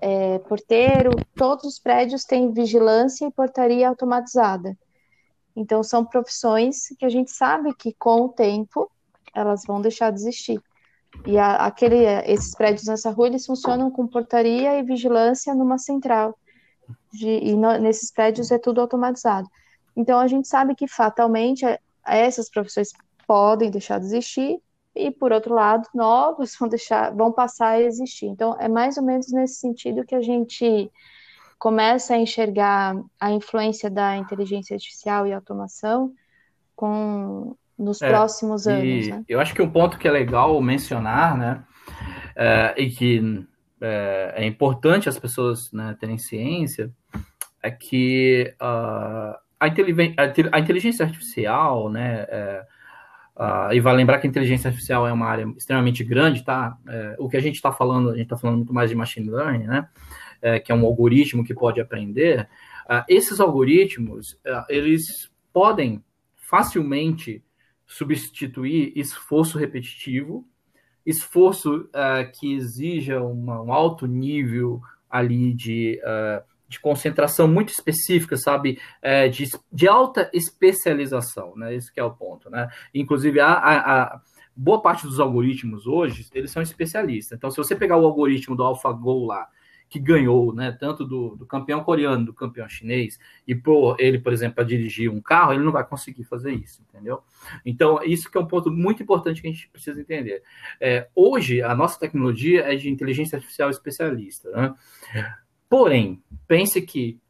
é, porteiro. Todos os prédios têm vigilância e portaria automatizada. Então são profissões que a gente sabe que com o tempo elas vão deixar de existir. E a, aquele, esses prédios nessa rua, eles funcionam com portaria e vigilância numa central. De, e no, nesses prédios é tudo automatizado. Então a gente sabe que fatalmente essas profissões podem deixar de existir e por outro lado novos vão deixar vão passar a existir. Então é mais ou menos nesse sentido que a gente começa a enxergar a influência da inteligência artificial e automação com nos é, próximos anos. Né? Eu acho que um ponto que é legal mencionar, né, é, e que é, é, importante as pessoas né, terem ciência, é que uh, a, a, inteligência artificial, né, uh, e vai lembrar que a inteligência artificial é uma área extremamente grande, tá? É, o que a gente está falando, a gente está falando muito mais de machine learning, né? É, que é um algoritmo que pode aprender. Uh, esses algoritmos, eles podem facilmente substituir esforço repetitivo, esforço uh, que exija uma, um alto nível ali de, uh, de concentração muito específica, sabe, uh, de, de alta especialização, né? Esse é o ponto, né? Inclusive a, a, a boa parte dos algoritmos hoje eles são especialistas. Então, se você pegar o algoritmo do AlphaGo lá que ganhou, né, tanto do, do, campeão coreano, do campeão chinês, e por ele, por exemplo, para dirigir um carro, ele não vai conseguir fazer isso, entendeu? Então, isso que é um ponto muito importante que a gente precisa entender. É, hoje, a nossa tecnologia é de inteligência artificial especialista, né? Porém, pense que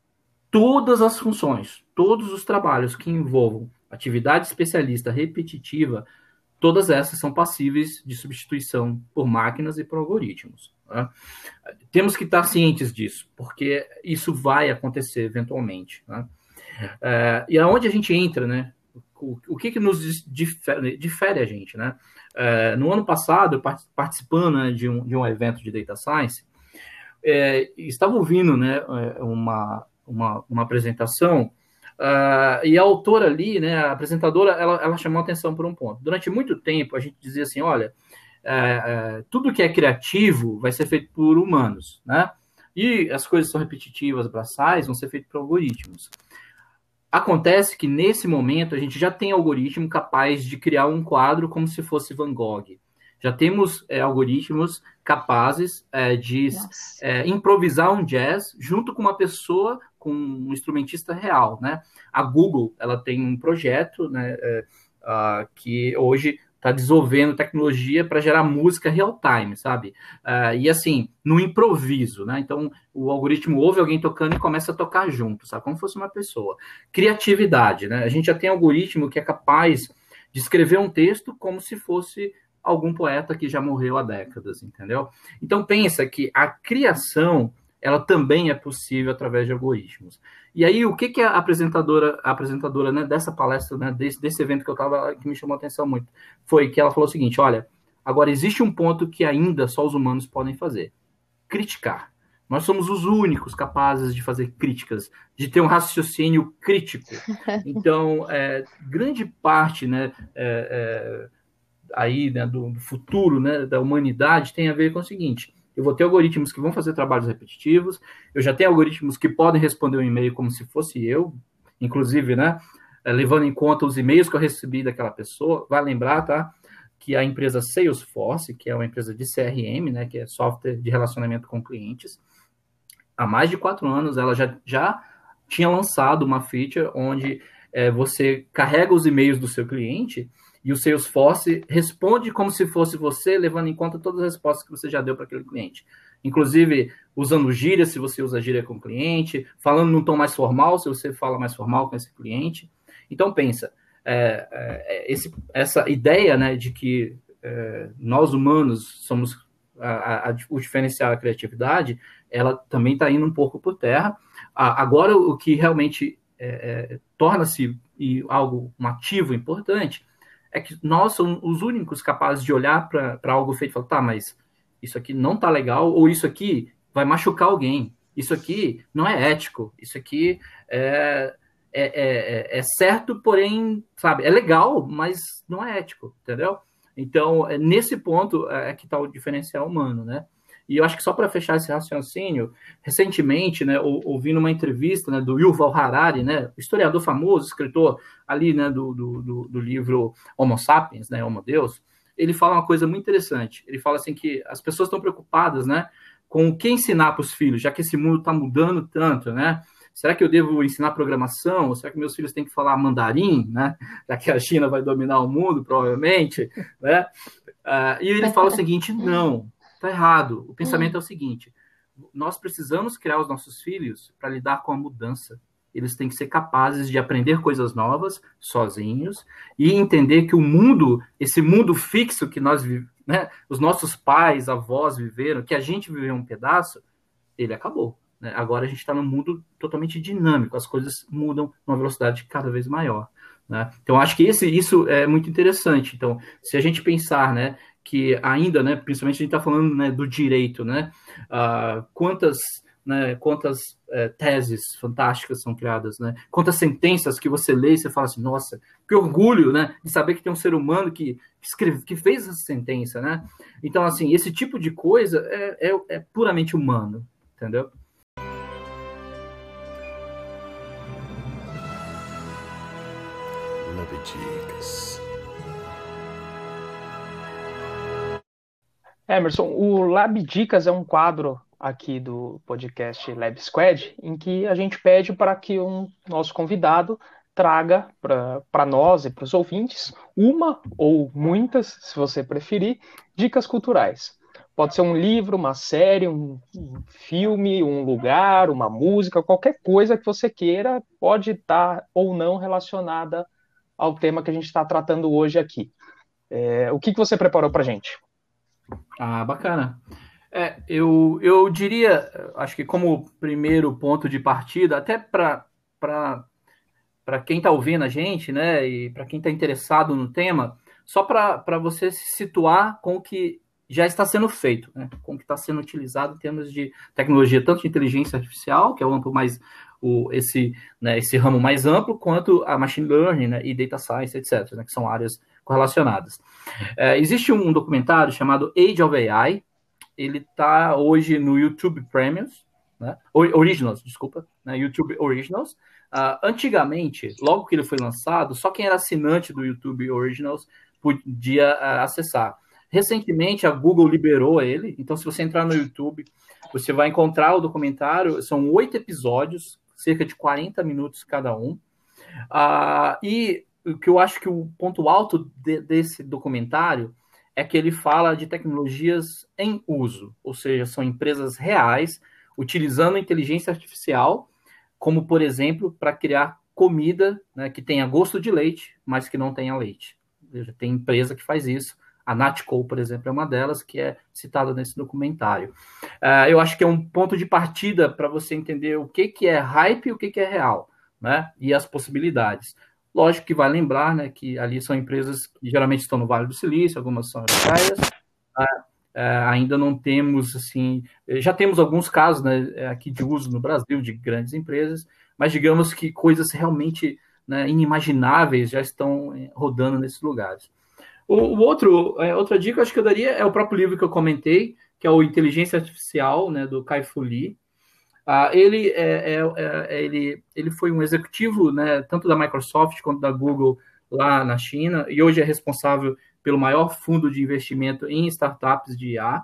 todas as funções, todos os trabalhos que envolvam atividade especialista repetitiva, todas essas são passíveis de substituição por máquinas e por algoritmos. Né? Temos que estar cientes disso, porque isso vai acontecer eventualmente. Né? É, e aonde a gente entra, né? O, o que, que nos difere, difere, a gente, né? É, no ano passado, participando né, de, um, de um evento de Data Science, é, estava ouvindo né, é, uma, uma, uma apresentação Uh, e a autora ali, né, a apresentadora, ela, ela chamou atenção por um ponto. Durante muito tempo, a gente dizia assim: olha, é, é, tudo que é criativo vai ser feito por humanos, né? E as coisas são repetitivas, braçais, vão ser feitas por algoritmos. Acontece que nesse momento a gente já tem algoritmo capaz de criar um quadro como se fosse Van Gogh. Já temos é, algoritmos capazes é, de é, improvisar um jazz junto com uma pessoa, com um instrumentista real, né? A Google, ela tem um projeto, né, uh, que hoje está desenvolvendo tecnologia para gerar música real time, sabe? Uh, e assim, no improviso, né? Então, o algoritmo ouve alguém tocando e começa a tocar junto, sabe? Como se fosse uma pessoa. Criatividade, né? A gente já tem algoritmo que é capaz de escrever um texto como se fosse algum poeta que já morreu há décadas, entendeu? Então, pensa que a criação ela também é possível através de algoritmos. E aí, o que, que a apresentadora, a apresentadora né, dessa palestra, né, desse, desse evento que eu estava, que me chamou a atenção muito, foi que ela falou o seguinte: olha, agora existe um ponto que ainda só os humanos podem fazer: criticar. Nós somos os únicos capazes de fazer críticas, de ter um raciocínio crítico. Então, é, grande parte, né, é, é, aí, né, do, do futuro, né, da humanidade tem a ver com o seguinte: eu vou ter algoritmos que vão fazer trabalhos repetitivos, eu já tenho algoritmos que podem responder um e-mail como se fosse eu, inclusive, né, é, levando em conta os e-mails que eu recebi daquela pessoa. Vai lembrar, tá, que a empresa Salesforce, que é uma empresa de CRM, né, que é software de relacionamento com clientes, há mais de quatro anos ela já, já tinha lançado uma feature onde é, você carrega os e-mails do seu cliente e o Salesforce responde como se fosse você, levando em conta todas as respostas que você já deu para aquele cliente. Inclusive, usando gíria, se você usa gíria com o cliente, falando num tom mais formal, se você fala mais formal com esse cliente. Então, pensa, é, é, esse, essa ideia né, de que é, nós humanos somos a, a, o diferencial da criatividade, ela também está indo um pouco por terra. agora, o que realmente é, é, torna-se algo um ativo importante é que nós somos os únicos capazes de olhar para algo feito e falar, tá, mas isso aqui não tá legal, ou isso aqui vai machucar alguém, isso aqui não é ético, isso aqui é, é, é, é certo, porém, sabe, é legal, mas não é ético, entendeu? Então, é nesse ponto é que está o diferencial humano, né? E eu acho que só para fechar esse raciocínio, recentemente, né, ouvindo uma entrevista né, do Yuval Harari, né, historiador famoso, escritor ali né, do, do, do livro Homo Sapiens, né, Homo Deus, ele fala uma coisa muito interessante. Ele fala assim que as pessoas estão preocupadas né, com o que ensinar para os filhos, já que esse mundo está mudando tanto, né? Será que eu devo ensinar programação? Ou será que meus filhos têm que falar mandarim, né? Já que a China vai dominar o mundo, provavelmente, né? Uh, e ele fala o seguinte: não, tá errado. O pensamento é o seguinte: nós precisamos criar os nossos filhos para lidar com a mudança. Eles têm que ser capazes de aprender coisas novas sozinhos e entender que o mundo, esse mundo fixo que nós, né, os nossos pais, avós viveram, que a gente viveu um pedaço, ele acabou. Né? Agora a gente está num mundo totalmente dinâmico, as coisas mudam numa velocidade cada vez maior. Né? Então, acho que esse, isso é muito interessante. Então, se a gente pensar né, que ainda, né, principalmente a gente está falando né, do direito, né, uh, quantas, né, quantas uh, teses fantásticas são criadas, né, quantas sentenças que você lê e você fala assim, nossa, que orgulho, né, de saber que tem um ser humano que escreve, que fez essa sentença, né? Então, assim, esse tipo de coisa é, é, é puramente humano, entendeu? Dicas. Emerson, o Lab Dicas é um quadro aqui do podcast Lab Squad em que a gente pede para que um nosso convidado traga para nós e para os ouvintes uma ou muitas, se você preferir, dicas culturais. Pode ser um livro, uma série, um, filme, um lugar, uma música, qualquer coisa que você queira, pode estar ou não relacionada ao tema que a gente está tratando hoje aqui. É, o que, que você preparou para a gente? Ah, bacana. É, eu, eu diria, acho que como primeiro ponto de partida, até para quem está ouvindo a gente, né, e para quem está interessado no tema, só para você se situar com o que já está sendo feito, né, com o que está sendo utilizado em termos de tecnologia, tanto de inteligência artificial, que é o amplo mais o, esse, né, esse ramo mais amplo, quanto a machine learning né, e data science, etc., né, que são áreas correlacionadas. É, existe um documentário chamado Age of AI, ele está hoje no YouTube Premiums, né, Originals, desculpa, né, YouTube Originals. Uh, antigamente, logo que ele foi lançado, só quem era assinante do YouTube Originals podia uh, acessar. Recentemente, a Google liberou ele, então se você entrar no YouTube, você vai encontrar o documentário, são oito episódios, cerca de 40 minutos cada um. Uh, e que eu acho que o ponto alto de, desse documentário é que ele fala de tecnologias em uso, ou seja, são empresas reais utilizando inteligência artificial, como por exemplo, para criar comida né, que tenha gosto de leite, mas que não tenha leite. Tem empresa que faz isso. A Natco, por exemplo, é uma delas que é citada nesse documentário. Uh, eu acho que é um ponto de partida para você entender o que, que é hype e o que, que é real, né? E as possibilidades. Lógico que vai lembrar né, que ali são empresas que geralmente estão no Vale do Silício, algumas são europeias. Uh, uh, ainda não temos, assim, já temos alguns casos né, aqui de uso no Brasil de grandes empresas, mas digamos que coisas realmente né, inimagináveis já estão eh, rodando nesses lugares. O, o outro, é, outra dica acho que eu daria é o próprio livro que eu comentei, que é o Inteligência Artificial, né, do Kai Fu Lee. Ah, ele, é, é, é, ele, ele foi um executivo, né, tanto da Microsoft quanto da Google lá na China, e hoje é responsável pelo maior fundo de investimento em startups de IA.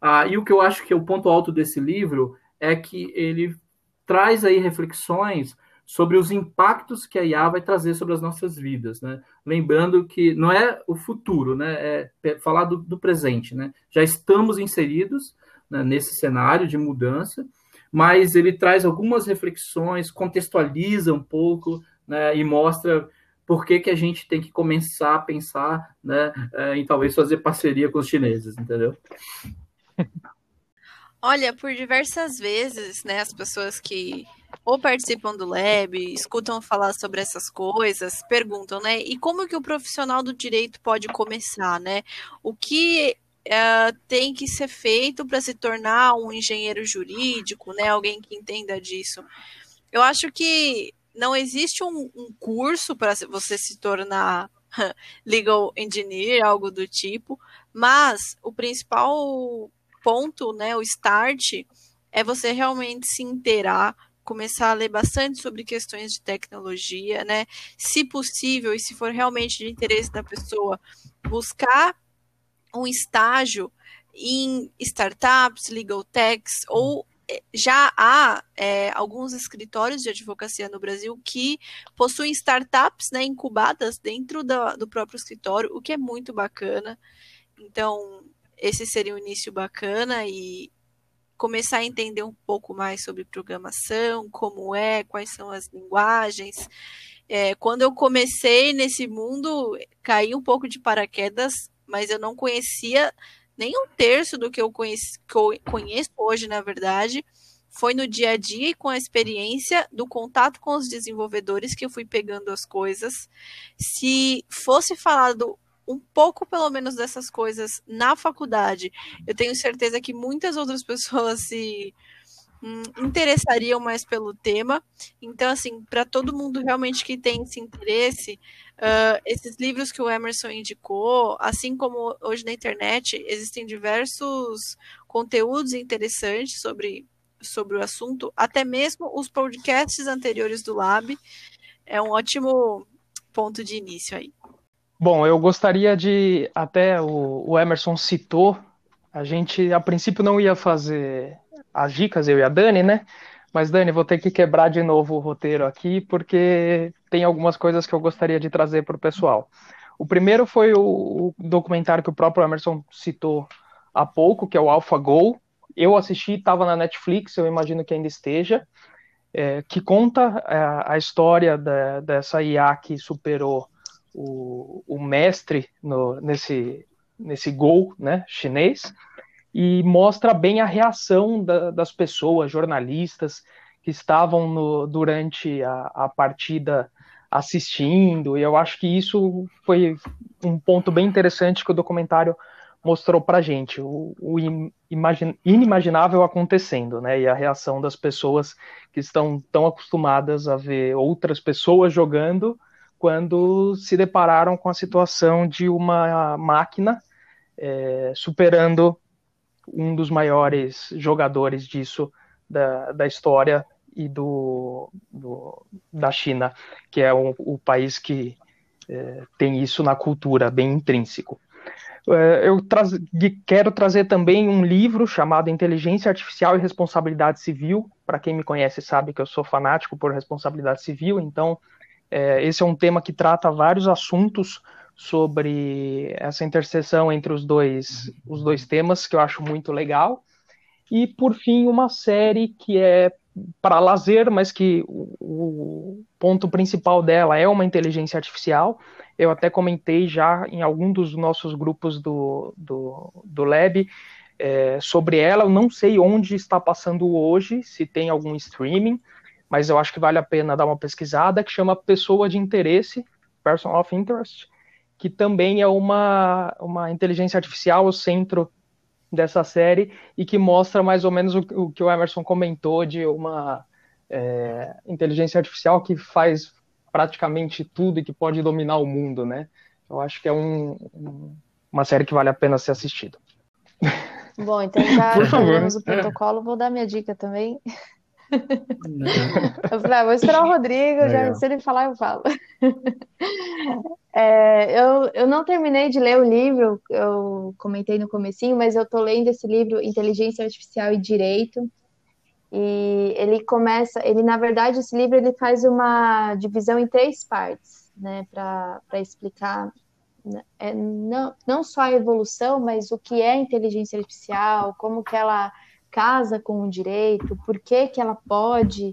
Ah, e o que eu acho que é o ponto alto desse livro é que ele traz aí reflexões sobre os impactos que a IA vai trazer sobre as nossas vidas, né? Lembrando que não é o futuro, né? É falar do, do presente, né? Já estamos inseridos né, nesse cenário de mudança, mas ele traz algumas reflexões, contextualiza um pouco, né? E mostra por que, que a gente tem que começar a pensar, né? É, em talvez fazer parceria com os chineses, entendeu? Olha, por diversas vezes, né, as pessoas que ou participam do lab, escutam falar sobre essas coisas, perguntam, né? E como que o profissional do direito pode começar, né? O que uh, tem que ser feito para se tornar um engenheiro jurídico, né? Alguém que entenda disso. Eu acho que não existe um, um curso para você se tornar legal engineer, algo do tipo, mas o principal ponto, né, o start, é você realmente se inteirar começar a ler bastante sobre questões de tecnologia, né? Se possível e se for realmente de interesse da pessoa, buscar um estágio em startups, legal techs ou já há é, alguns escritórios de advocacia no Brasil que possuem startups né, incubadas dentro da, do próprio escritório, o que é muito bacana. Então, esse seria um início bacana e começar a entender um pouco mais sobre programação, como é, quais são as linguagens. É, quando eu comecei nesse mundo, caí um pouco de paraquedas, mas eu não conhecia nem um terço do que eu conheço, que eu conheço hoje, na verdade. Foi no dia a dia e com a experiência do contato com os desenvolvedores que eu fui pegando as coisas. Se fosse falado um pouco, pelo menos, dessas coisas na faculdade, eu tenho certeza que muitas outras pessoas se hum, interessariam mais pelo tema. Então, assim, para todo mundo realmente que tem esse interesse, uh, esses livros que o Emerson indicou, assim como hoje na internet, existem diversos conteúdos interessantes sobre, sobre o assunto, até mesmo os podcasts anteriores do Lab. É um ótimo ponto de início aí. Bom, eu gostaria de. Até o, o Emerson citou, a gente a princípio não ia fazer as dicas, eu e a Dani, né? Mas, Dani, vou ter que quebrar de novo o roteiro aqui, porque tem algumas coisas que eu gostaria de trazer para o pessoal. O primeiro foi o, documentário que o próprio Emerson citou há pouco, que é o AlphaGo. Eu assisti, estava na Netflix, eu imagino que ainda esteja, é, que conta a, é, a história da, dessa IA que superou o, o mestre no, nesse, nesse gol né, chinês e mostra bem a reação da, das pessoas, jornalistas que estavam no, durante a, a, partida assistindo, e eu acho que isso foi um ponto bem interessante que o documentário mostrou para gente, o, o imagin, inimaginável acontecendo, né, e a reação das pessoas que estão tão acostumadas a ver outras pessoas jogando, quando se depararam com a situação de uma máquina é, superando um dos maiores jogadores disso da, da história e do, do, da China, que é o, o país que é, tem isso na cultura, bem intrínseco. É, eu traz, quero trazer também um livro chamado Inteligência Artificial e Responsabilidade Civil. Para quem me conhece sabe que eu sou fanático por responsabilidade civil, então é, esse é um tema que trata vários assuntos sobre essa interseção entre os dois, os dois temas, que eu acho muito legal. E, por fim, uma série que é para lazer, mas que o, ponto principal dela é uma inteligência artificial. Eu até comentei já em algum dos nossos grupos do, do, do Lab é, sobre ela. Eu não sei onde está passando hoje, se tem algum streaming, mas eu acho que vale a pena dar uma pesquisada, que chama Pessoa de Interesse, Person of Interest, que também é uma, uma inteligência artificial, o centro dessa série, e que mostra mais ou menos o, o que o Emerson comentou de uma é, inteligência artificial que faz praticamente tudo e que pode dominar o mundo, né? Eu acho que é um, um, uma série que vale a pena ser assistida. Bom, então já fizemos o protocolo, vou dar minha dica também. Eu falei, ah, vou esperar o Rodrigo, já, se ele falar, eu falo. É, eu, eu não terminei de ler o livro, eu comentei no comecinho, mas eu tô lendo esse livro Inteligência Artificial e Direito. E ele começa, ele na verdade esse livro ele faz uma divisão em três partes, né, para explicar né, é, não, não só a evolução, mas o que é inteligência artificial, como que ela casa com o direito, por que, que ela pode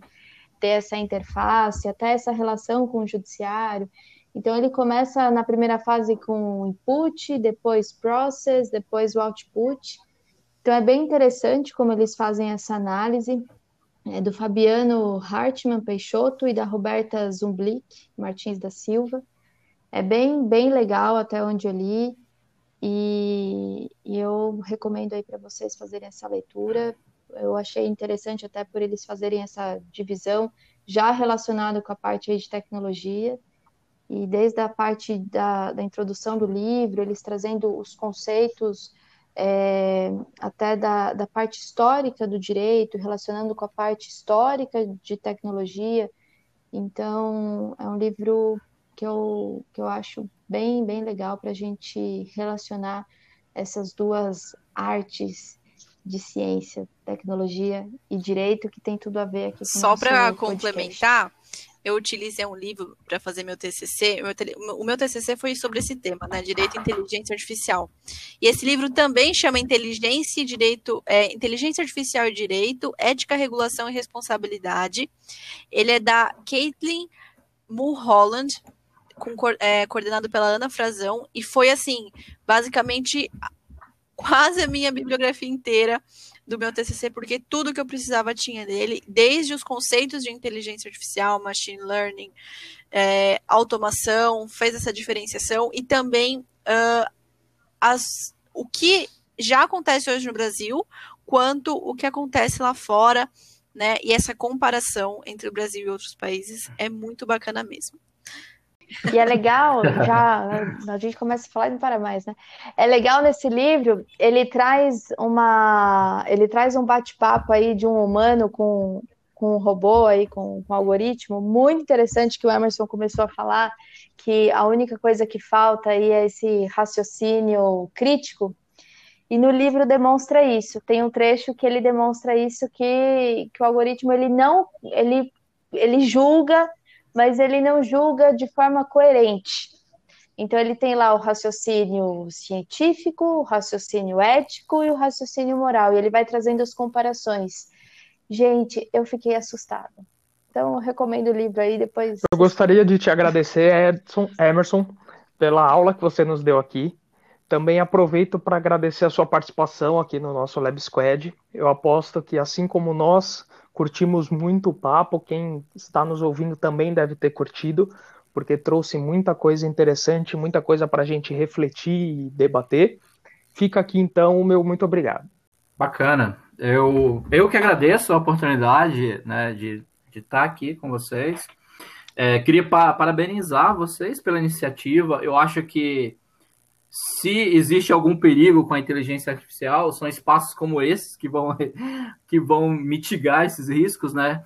ter essa interface, até essa relação com o judiciário. Então, ele começa na primeira fase com input, depois process, depois o output. Então, é bem interessante como eles fazem essa análise. É do Fabiano Hartmann Peixoto e da Roberta Zumblick Martins da Silva. É bem, bem legal até onde eu li. E, e eu recomendo aí para vocês fazerem essa leitura. Eu achei interessante até por eles fazerem essa divisão já relacionada com a parte de tecnologia e desde a parte da, da introdução do livro, eles trazendo os conceitos é, até da, da parte histórica do direito, relacionando com a parte histórica de tecnologia. Então, é um livro que eu, que eu acho bem, bem legal para a gente relacionar essas duas artes de ciência, tecnologia e direito que tem tudo a ver aqui com Só para complementar, eu utilizei um livro para fazer meu TCC. O meu TCC foi sobre esse tema, né, direito e inteligência artificial. E esse livro também chama Inteligência e Direito, é, Inteligência Artificial e Direito, Ética, Regulação e Responsabilidade. Ele é da Caitlin Mulholland, com, é, coordenado pela Ana Frazão, e foi assim, basicamente quase a minha bibliografia inteira do meu TCC, porque tudo que eu precisava tinha dele, desde os conceitos de inteligência artificial, machine learning, é, automação, fez essa diferenciação, e também uh, as, o que já acontece hoje no Brasil, quanto o que acontece lá fora, né? E essa comparação entre o Brasil e outros países é muito bacana mesmo. E é legal, já a gente começa a falar e não para mais, né? É legal nesse livro, ele traz uma, ele traz um bate-papo aí de um humano com, com um robô aí, com, com um algoritmo, muito interessante que o Emerson começou a falar, que a única coisa que falta aí é esse raciocínio crítico, e no livro demonstra isso. Tem um trecho que ele demonstra isso que, que o algoritmo ele não ele, ele julga mas ele não julga de forma coerente. Então, ele tem lá o raciocínio científico, o raciocínio ético e o raciocínio moral, e ele vai trazendo as comparações. Gente, eu fiquei assustada. Então, eu recomendo o livro aí depois. Eu gostaria de te agradecer, Edson, Emerson, pela aula que você nos deu aqui. Também aproveito para agradecer a sua participação aqui no nosso Lab Squad. Eu aposto que, assim como nós, Curtimos muito o papo, quem está nos ouvindo também deve ter curtido, porque trouxe muita coisa interessante, muita coisa para a gente refletir e debater. Fica aqui então o meu muito obrigado. Bacana. Eu, eu que agradeço a oportunidade né, de, de estar aqui com vocês. É, queria pa parabenizar vocês pela iniciativa. Eu acho que se existe algum perigo com a inteligência artificial, são espaços como esses que vão, que vão mitigar esses riscos, né?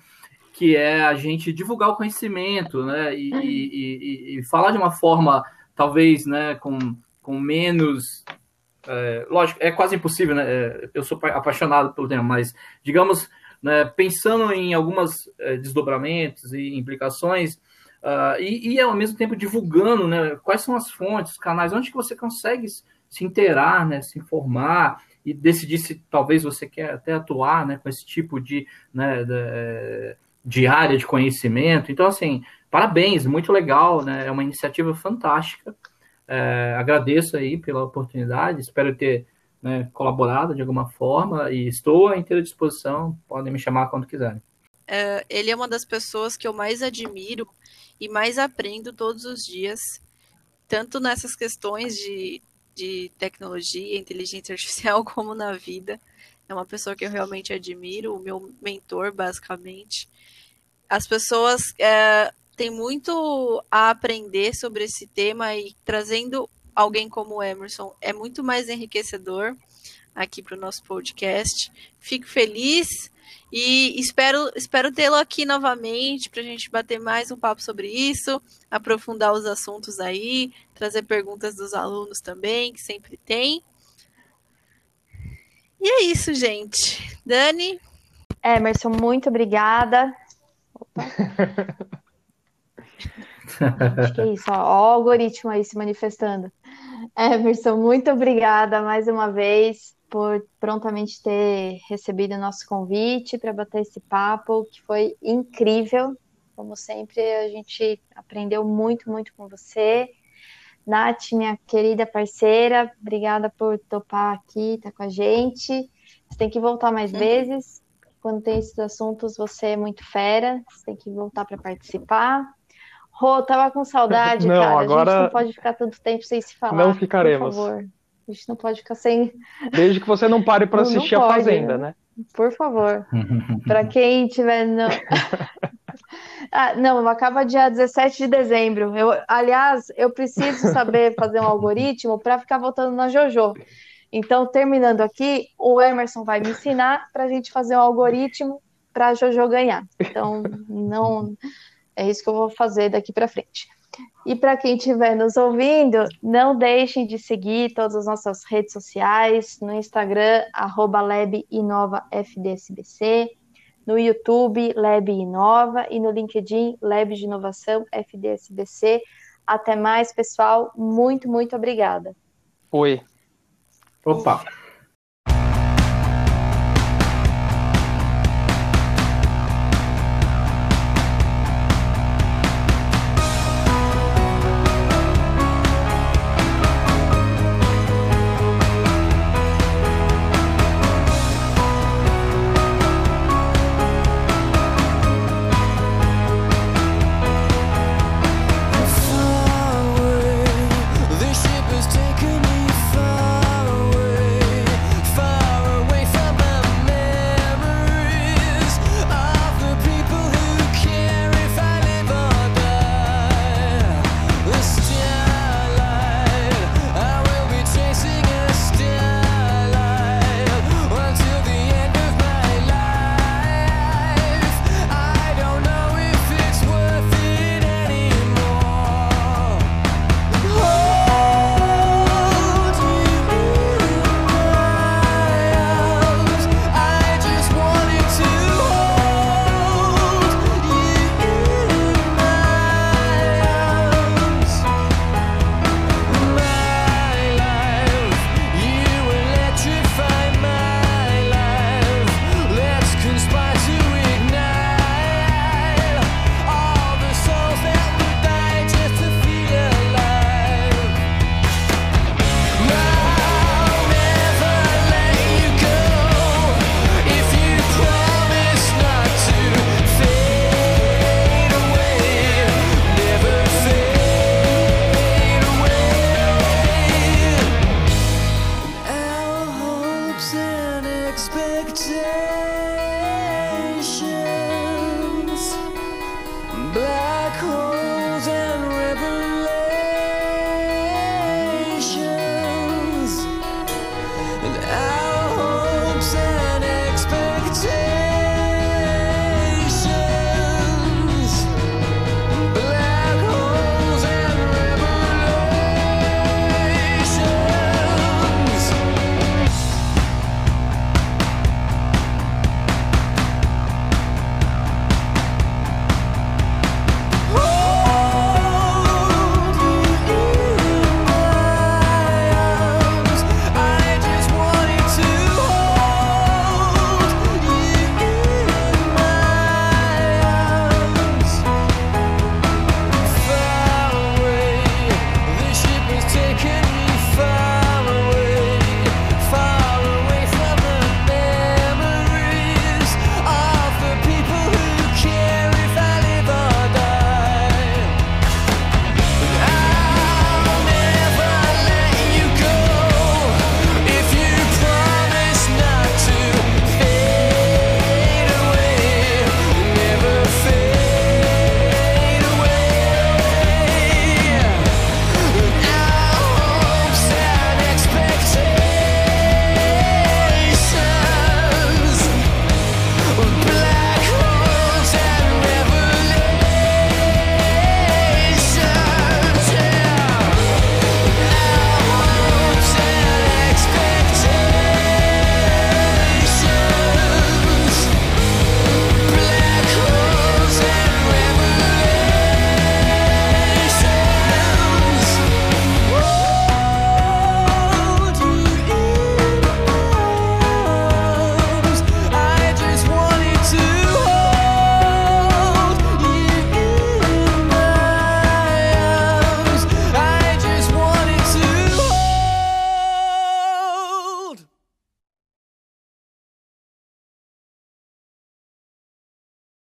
Que é a gente divulgar o conhecimento, né? E, e, e, e falar de uma forma, talvez, né, com, com menos. É, lógico, é quase impossível, né? É, eu sou apaixonado pelo tema, mas, digamos, né, pensando em alguns é, desdobramentos e implicações, Uh, e, e, ao mesmo tempo divulgando né, quais são as fontes, os canais, onde que você consegue se inteirar, né, se informar e decidir se talvez você quer até atuar né, com esse tipo de, né, de, de área de conhecimento. Então, assim, parabéns, muito legal, né, é uma iniciativa fantástica. É, agradeço aí pela oportunidade, espero ter né, colaborado de alguma forma e estou à inteira disposição, podem me chamar quando quiserem. É, ele é uma das pessoas que eu mais admiro e mais aprendo todos os dias, tanto nessas questões de, de tecnologia, inteligência artificial, como na vida. É uma pessoa que eu realmente admiro, o meu mentor, basicamente. As pessoas é, têm muito a aprender sobre esse tema e trazendo alguém como o Emerson é muito mais enriquecedor aqui para o nosso podcast. Fico feliz e espero, espero tê-lo aqui novamente para a gente bater mais um papo sobre isso, aprofundar os assuntos aí, trazer perguntas dos alunos também, que sempre tem. E é isso, gente. Dani? Emerson, muito obrigada. Opa. Acho que é isso, ó, ó, o algoritmo aí se manifestando. Emerson, muito obrigada mais uma vez por prontamente ter recebido o nosso convite para bater esse papo, que foi incrível. Como sempre, a gente aprendeu muito, muito com você. Nath, minha querida parceira, obrigada por topar aqui, estar tá com a gente. Você tem que voltar mais uhum. vezes. Quando tem esses assuntos, você é muito fera. Você tem que voltar para participar. Rô, tava com saudade, não, cara. Agora... A gente não pode ficar tanto tempo sem se falar. Não ficaremos. Por favor. A gente não pode ficar sem. Desde que você não pare para assistir pode, a Fazenda, né? Por favor. para quem tiver. Não... ah, não, acaba dia 17 de dezembro. Eu, aliás, eu preciso saber fazer um algoritmo para ficar votando na JoJo. Então, terminando aqui, o Emerson vai me ensinar para a gente fazer um algoritmo para a JoJo ganhar. Então, não é isso que eu vou fazer daqui para frente. E para quem estiver nos ouvindo, não deixem de seguir todas as nossas redes sociais, no Instagram, arroba LabInovaFDSBC, no YouTube, Lab Inova, e no LinkedIn, Lab de Inovação FDSBC. Até mais, pessoal. Muito, muito obrigada. Oi. Opa!